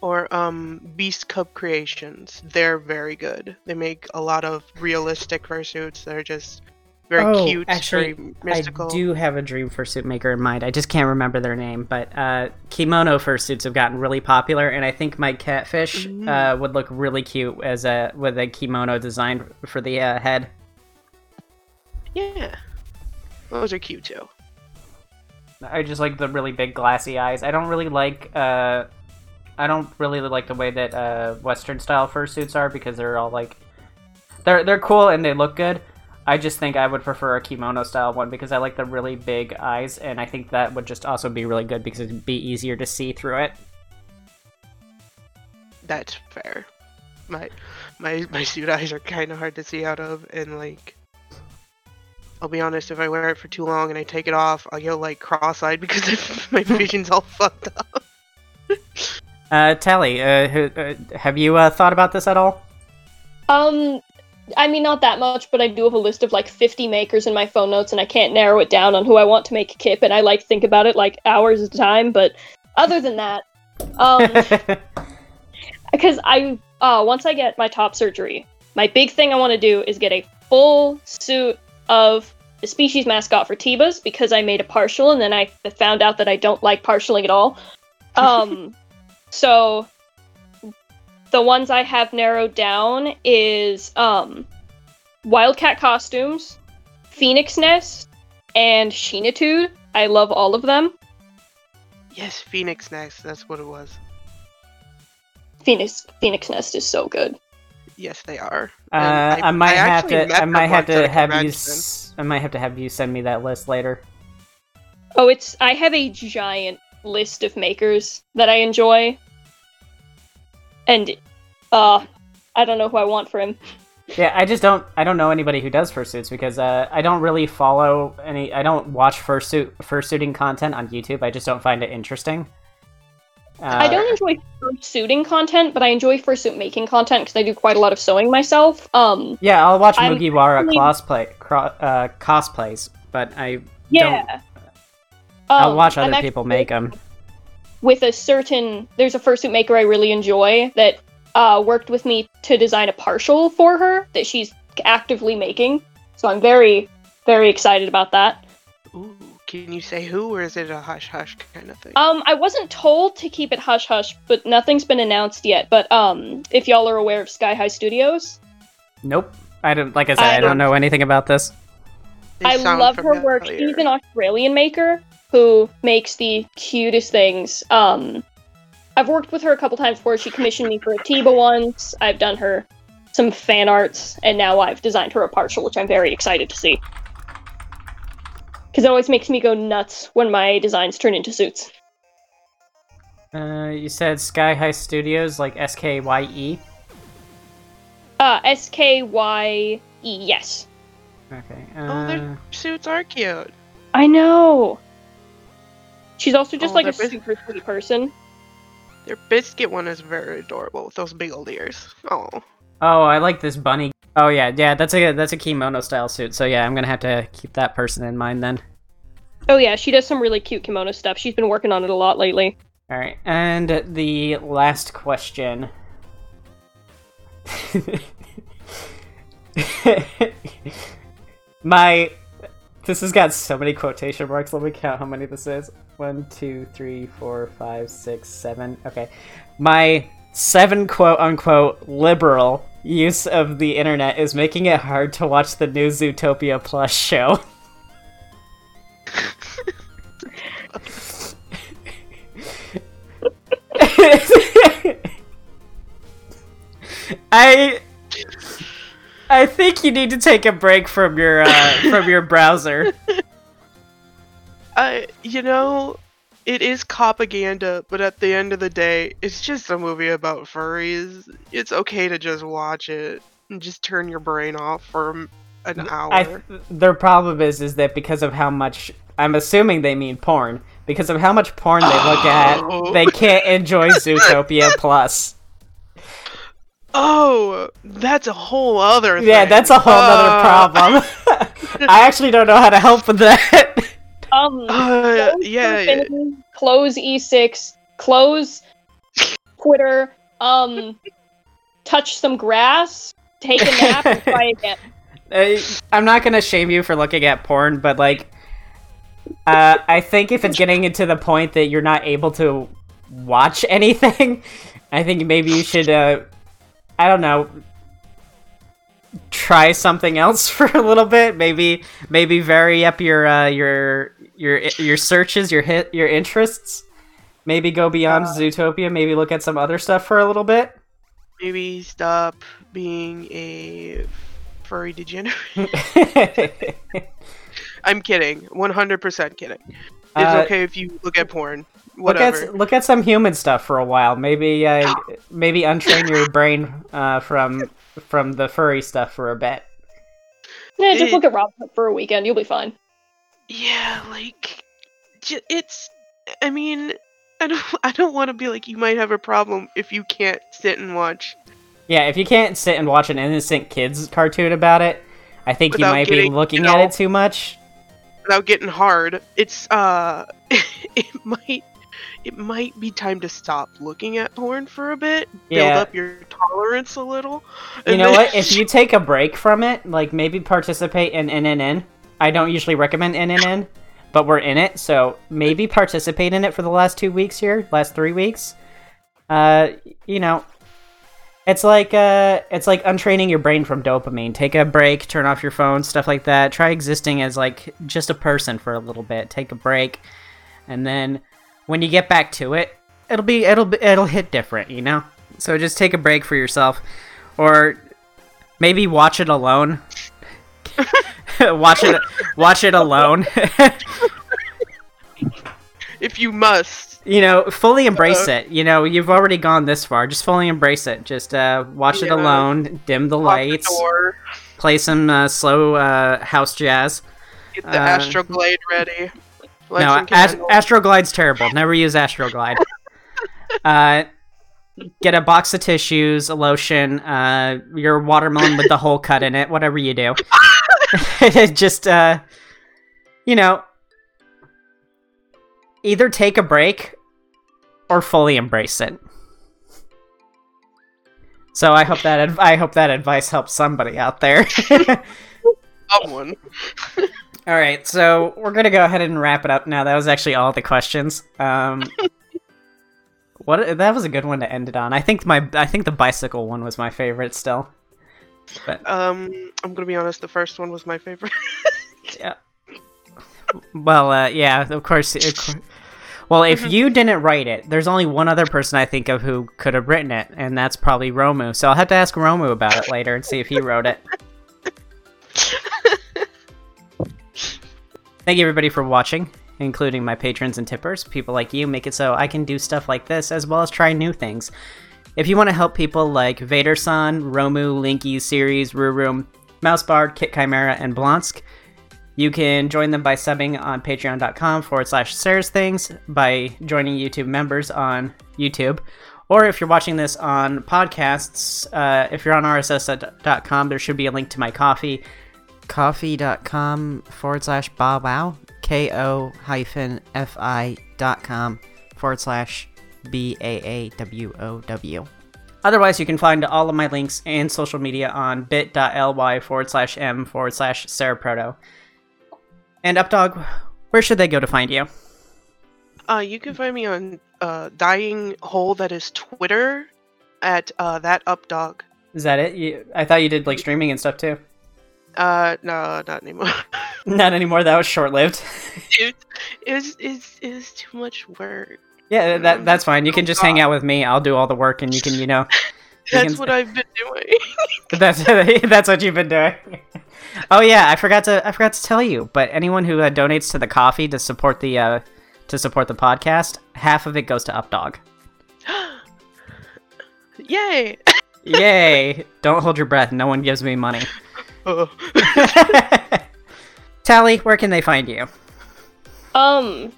or um Beast Cub Creations. They're very good. They make a lot of realistic fursuits. They're just very Oh, cute, actually, very mystical. I do have a dream fursuit maker in mind. I just can't remember their name, but uh, kemono fursuits have gotten really popular, and I think my catfish Mhm. uh, would look really cute as a with a kemono designed for the uh, head. Yeah, those are cute too. I just like the really big glassy eyes. I don't really like uh I don't really like the way that uh western style fursuits are because they're all like they're they're cool and they look good. I just think I would prefer a kemono style one because I like the really big eyes and I think that would just also be really good because it'd be easier to see through it. That's fair. My my my suit eyes are kind of hard to see out of, and like. I'll be honest, if I wear it for too long and I take it off, I'll get like cross-eyed because my vision's all fucked up. Uh Tally, uh, uh have you uh, thought about this at all? Um, I mean, not that much, but I do have a list of like 50 makers in my phone notes, and I can't narrow it down on who I want to make a kip, and I like think about it like hours at a time. But other than that, um, because I uh, once I get my top surgery, my big thing I want to do is get a full suit of the species mascot for Tibas because I made a partial and then I found out that I don't like partialing at all. Um, so the ones I have narrowed down is um, Wildcat costumes, Phoenix Nest, and Sheenitude. I love all of them. Yes, Phoenix Nest. That's what it was. Phoenix Phoenix Nest is so good. Yes, they are. Uh, And I, might have to. I might have to a have you. convention. S- I might have to have you send me that list later. Oh, it's I have a giant list of makers that I enjoy, and uh, I don't know who I want for him. Yeah, I just don't. I don't know anybody who does fursuits because uh, I don't really follow any. I don't watch fursuit fursuiting content on YouTube. I just don't find it interesting. Uh, I don't enjoy fursuiting content, but I enjoy fursuit making content because I do quite a lot of sewing myself. Um, Yeah, I'll watch I'm Mugiwara really- cosplay cro- uh, cosplays, but I yeah. I'll Um, watch I'm other people actually- make them. With a certain there's a fursuit maker I really enjoy that uh, worked with me to design a partial for her that she's actively making. So I'm very very excited about that. Ooh, can you say who, or is it a hush hush kind of thing? Um, I wasn't told to keep it hush hush, but nothing's been announced yet. But um, if y'all are aware of Skye High Studios, Nope. I don't. Like I said, I, I don't don't- know anything about this. They I love her work. She's an Australian maker who makes the cutest things. Um, I've worked with her a couple times before. She commissioned me for a Tiba once. I've done her some fan arts, and now I've designed her a partial, which I'm very excited to see. Because it always makes me go nuts when my designs turn into suits. Uh, you said Skye High Studios, like S K Y E. Uh, S K Y E, yes. Okay. Oh, Uh, their suits are cute. I know. She's also just Oh, like a they're super sweet person. Their biscuit one is very adorable with those big old ears. Oh, oh, I like this bunny. Oh yeah, yeah. That's a that's a kemono style suit. So yeah, I'm gonna have to keep that person in mind then. Oh yeah, she does some really cute kemono stuff. She's been working on it a lot lately. All right, and the last question. My, this has got so many quotation marks. Let me count how many this is. One, two, three, four, five, six, seven. Okay, my seven quote unquote liberal use of the internet is making it hard to watch the new Zootopia Plus show. I I think you need to take a break from your uh, from your browser. I, you know, it is propaganda, but at the end of the day, it's just a movie about furries. It's okay to just watch it and just turn your brain off for an hour. I their problem is is that because of how much I'm assuming they mean porn. Because of how much porn they look at, Oh. they can't enjoy Zootopia Plus. oh, that's a whole other thing. Yeah, that's a whole other Uh, problem. I actually don't know how to help with that. Um, Uh, close yeah, close E6, close Twitter, um, touch some grass, take a nap, and try again. Uh, I'm not gonna shame you for looking at porn, but like, uh, I think if it's getting into the point that you're not able to watch anything, I think maybe you should, uh, I don't know, try something else for a little bit. Maybe, maybe vary up your uh, your your your searches, your hit, your interests. Maybe go beyond Uh, Zootopia. Maybe look at some other stuff for a little bit. Maybe stop being a furry degenerate. I'm kidding. 100% kidding. It's Uh, okay if you look at porn. Look at look at some human stuff for a while. Maybe uh, maybe untrain your brain uh, from from the furry stuff for a bit. Yeah, just It- look at Rob for a weekend. You'll be fine. Yeah, like j- it's. I mean, I don't. I don't want to be like you might have a problem if you can't sit and watch. Yeah, if you can't sit and watch an innocent kids cartoon about it, I think you might be looking you at it too much. without getting hard. It's uh, it might. It might be time to stop looking at porn for a bit. Build up your tolerance a little. You know then- what? If you take a break from it, like maybe participate in NNN. I don't usually recommend NNN, but we're in it, so maybe participate in it for the last two weeks here, last three weeks. Uh, you know, it's like uh, it's like untraining your brain from dopamine. Take a break, turn off your phone, stuff like that. Try existing as like just a person for a little bit. Take a break, and then when you get back to it, it'll be it'll be, it'll hit different, you know. So just take a break for yourself, or maybe watch it alone. watch it watch it alone. if you must. You know, fully embrace it. You know, you've already gone this far. Just fully embrace it. Just uh, watch it alone, dim the the lights, door. play some uh, slow uh, house jazz. Get the Uh, Astroglide ready. Light no, Ast-. Astroglide's terrible. Never use Astroglide. uh, get a box of tissues, a lotion, uh, your watermelon with the hole cut in it, whatever you do. Just, uh, you know, either take a break or fully embrace it. So I hope that I hope that advice helps somebody out there. Someone. All right, so we're gonna go ahead and wrap it up now. That was actually all the questions. Um, what that was a good one to end it on. I think my I think the bicycle one was my favorite still. Um, I'm gonna be honest. The first one was my favorite. Yeah. Well, uh, yeah, of course. Of well, if Mhm. you didn't write it, there's only one other person I think of who could have written it, and that's probably Romu. So I'll have to ask Romu about it later and see if he wrote it. Thank you everybody for watching, including my patrons and tippers. People like you make it so I can do stuff like this as well as try new things. If you want to help people like Vader-san, Romu, Linky, Series, Rurum, Mousebard, Kit Chimera, and Blonsk, you can join them by subbing on patreon.com forward slash Sera's Things, by joining YouTube members on YouTube, or if you're watching this on podcasts, uh, if you're on rss.com, there should be a link to my Ko-fi. Ko-fi.com forward slash Baa Wow, K O hyphen F I dot com forward slash B A A W O W. Otherwise, you can find all of my links and social media on bit.ly forward slash m forward slash Sera Proto. And Updog, where should they go to find you? Uh, you can find me on uh, Dying Hole. That is Twitter at uh, that updog. Is that it? You, I thought you did like streaming and stuff too. Uh, no, not anymore. Not anymore. That was short lived. it, it's it was too much work. Yeah, that that's fine. You can just hang out with me. I'll do all the work, and you can, you know, You That's can- what I've been doing. that's that's what you've been doing. Oh yeah, I forgot to I forgot to tell you. But anyone who uh, donates to the Ko-fi to support the uh, to support the podcast, half of it goes to Updog. Yay! Yay! Don't hold your breath. No one gives me money. Oh. Tally, where can they find you? Um,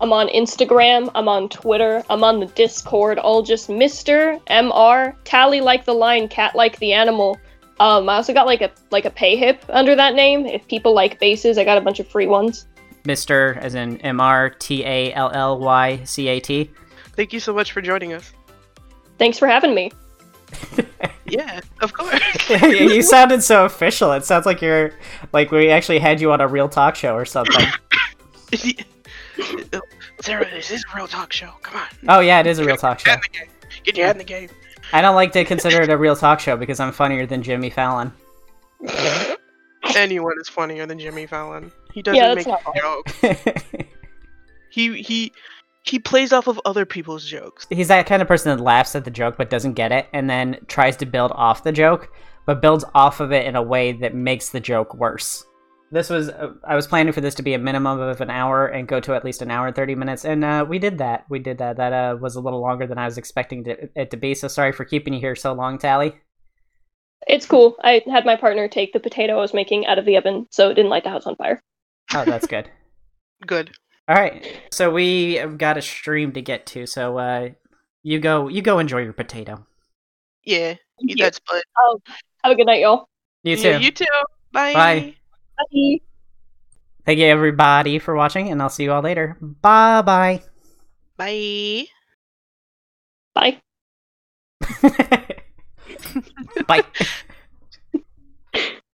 I'm on Instagram. I'm on Twitter. I'm on the Discord. All just Mister Mr. Tally like the lion, cat like the animal. Um, I also got like a like a Payhip under that name. If people like bases, I got a bunch of free ones. Mister, as in M R T A L L Y C A T. Thank you so much for joining us. Thanks for having me. Yeah, of course. you sounded so official. It sounds like you're like we actually had you on a real talk show or something. Sera, this is a real talk show. Come on. Oh yeah, it is a real talk show. Get in the game. Get your head in the game. I don't like to consider it a real talk show because I'm funnier than Jimmy Fallon. Anyone is funnier than Jimmy Fallon. He doesn't Yeah, make that's not jokes. He he he plays off of other people's jokes. He's that kind of person that laughs at the joke but doesn't get it and then tries to build off the joke, but builds off of it in a way that makes the joke worse. This was uh, I was planning for this to be a minimum of an hour and go to at least an hour and 30 minutes and uh, we did that. We did that. That uh, was a little longer than I was expecting to, it to be. So sorry for keeping you here so long, Tally. It's cool. I had my partner take the potato I was making out of the oven, so it didn't light the house on fire. Oh, that's good. Good. All right. So we have got a stream to get to. So uh, you go you go enjoy your potato. Yeah. Thank Eat you. that split. Have a good night, y'all. You too. Yeah, you too. Bye. Bye. Bye. Thank you, everybody, for watching, and I'll see you all later. Bye-bye. Bye. Bye. Bye. Bye.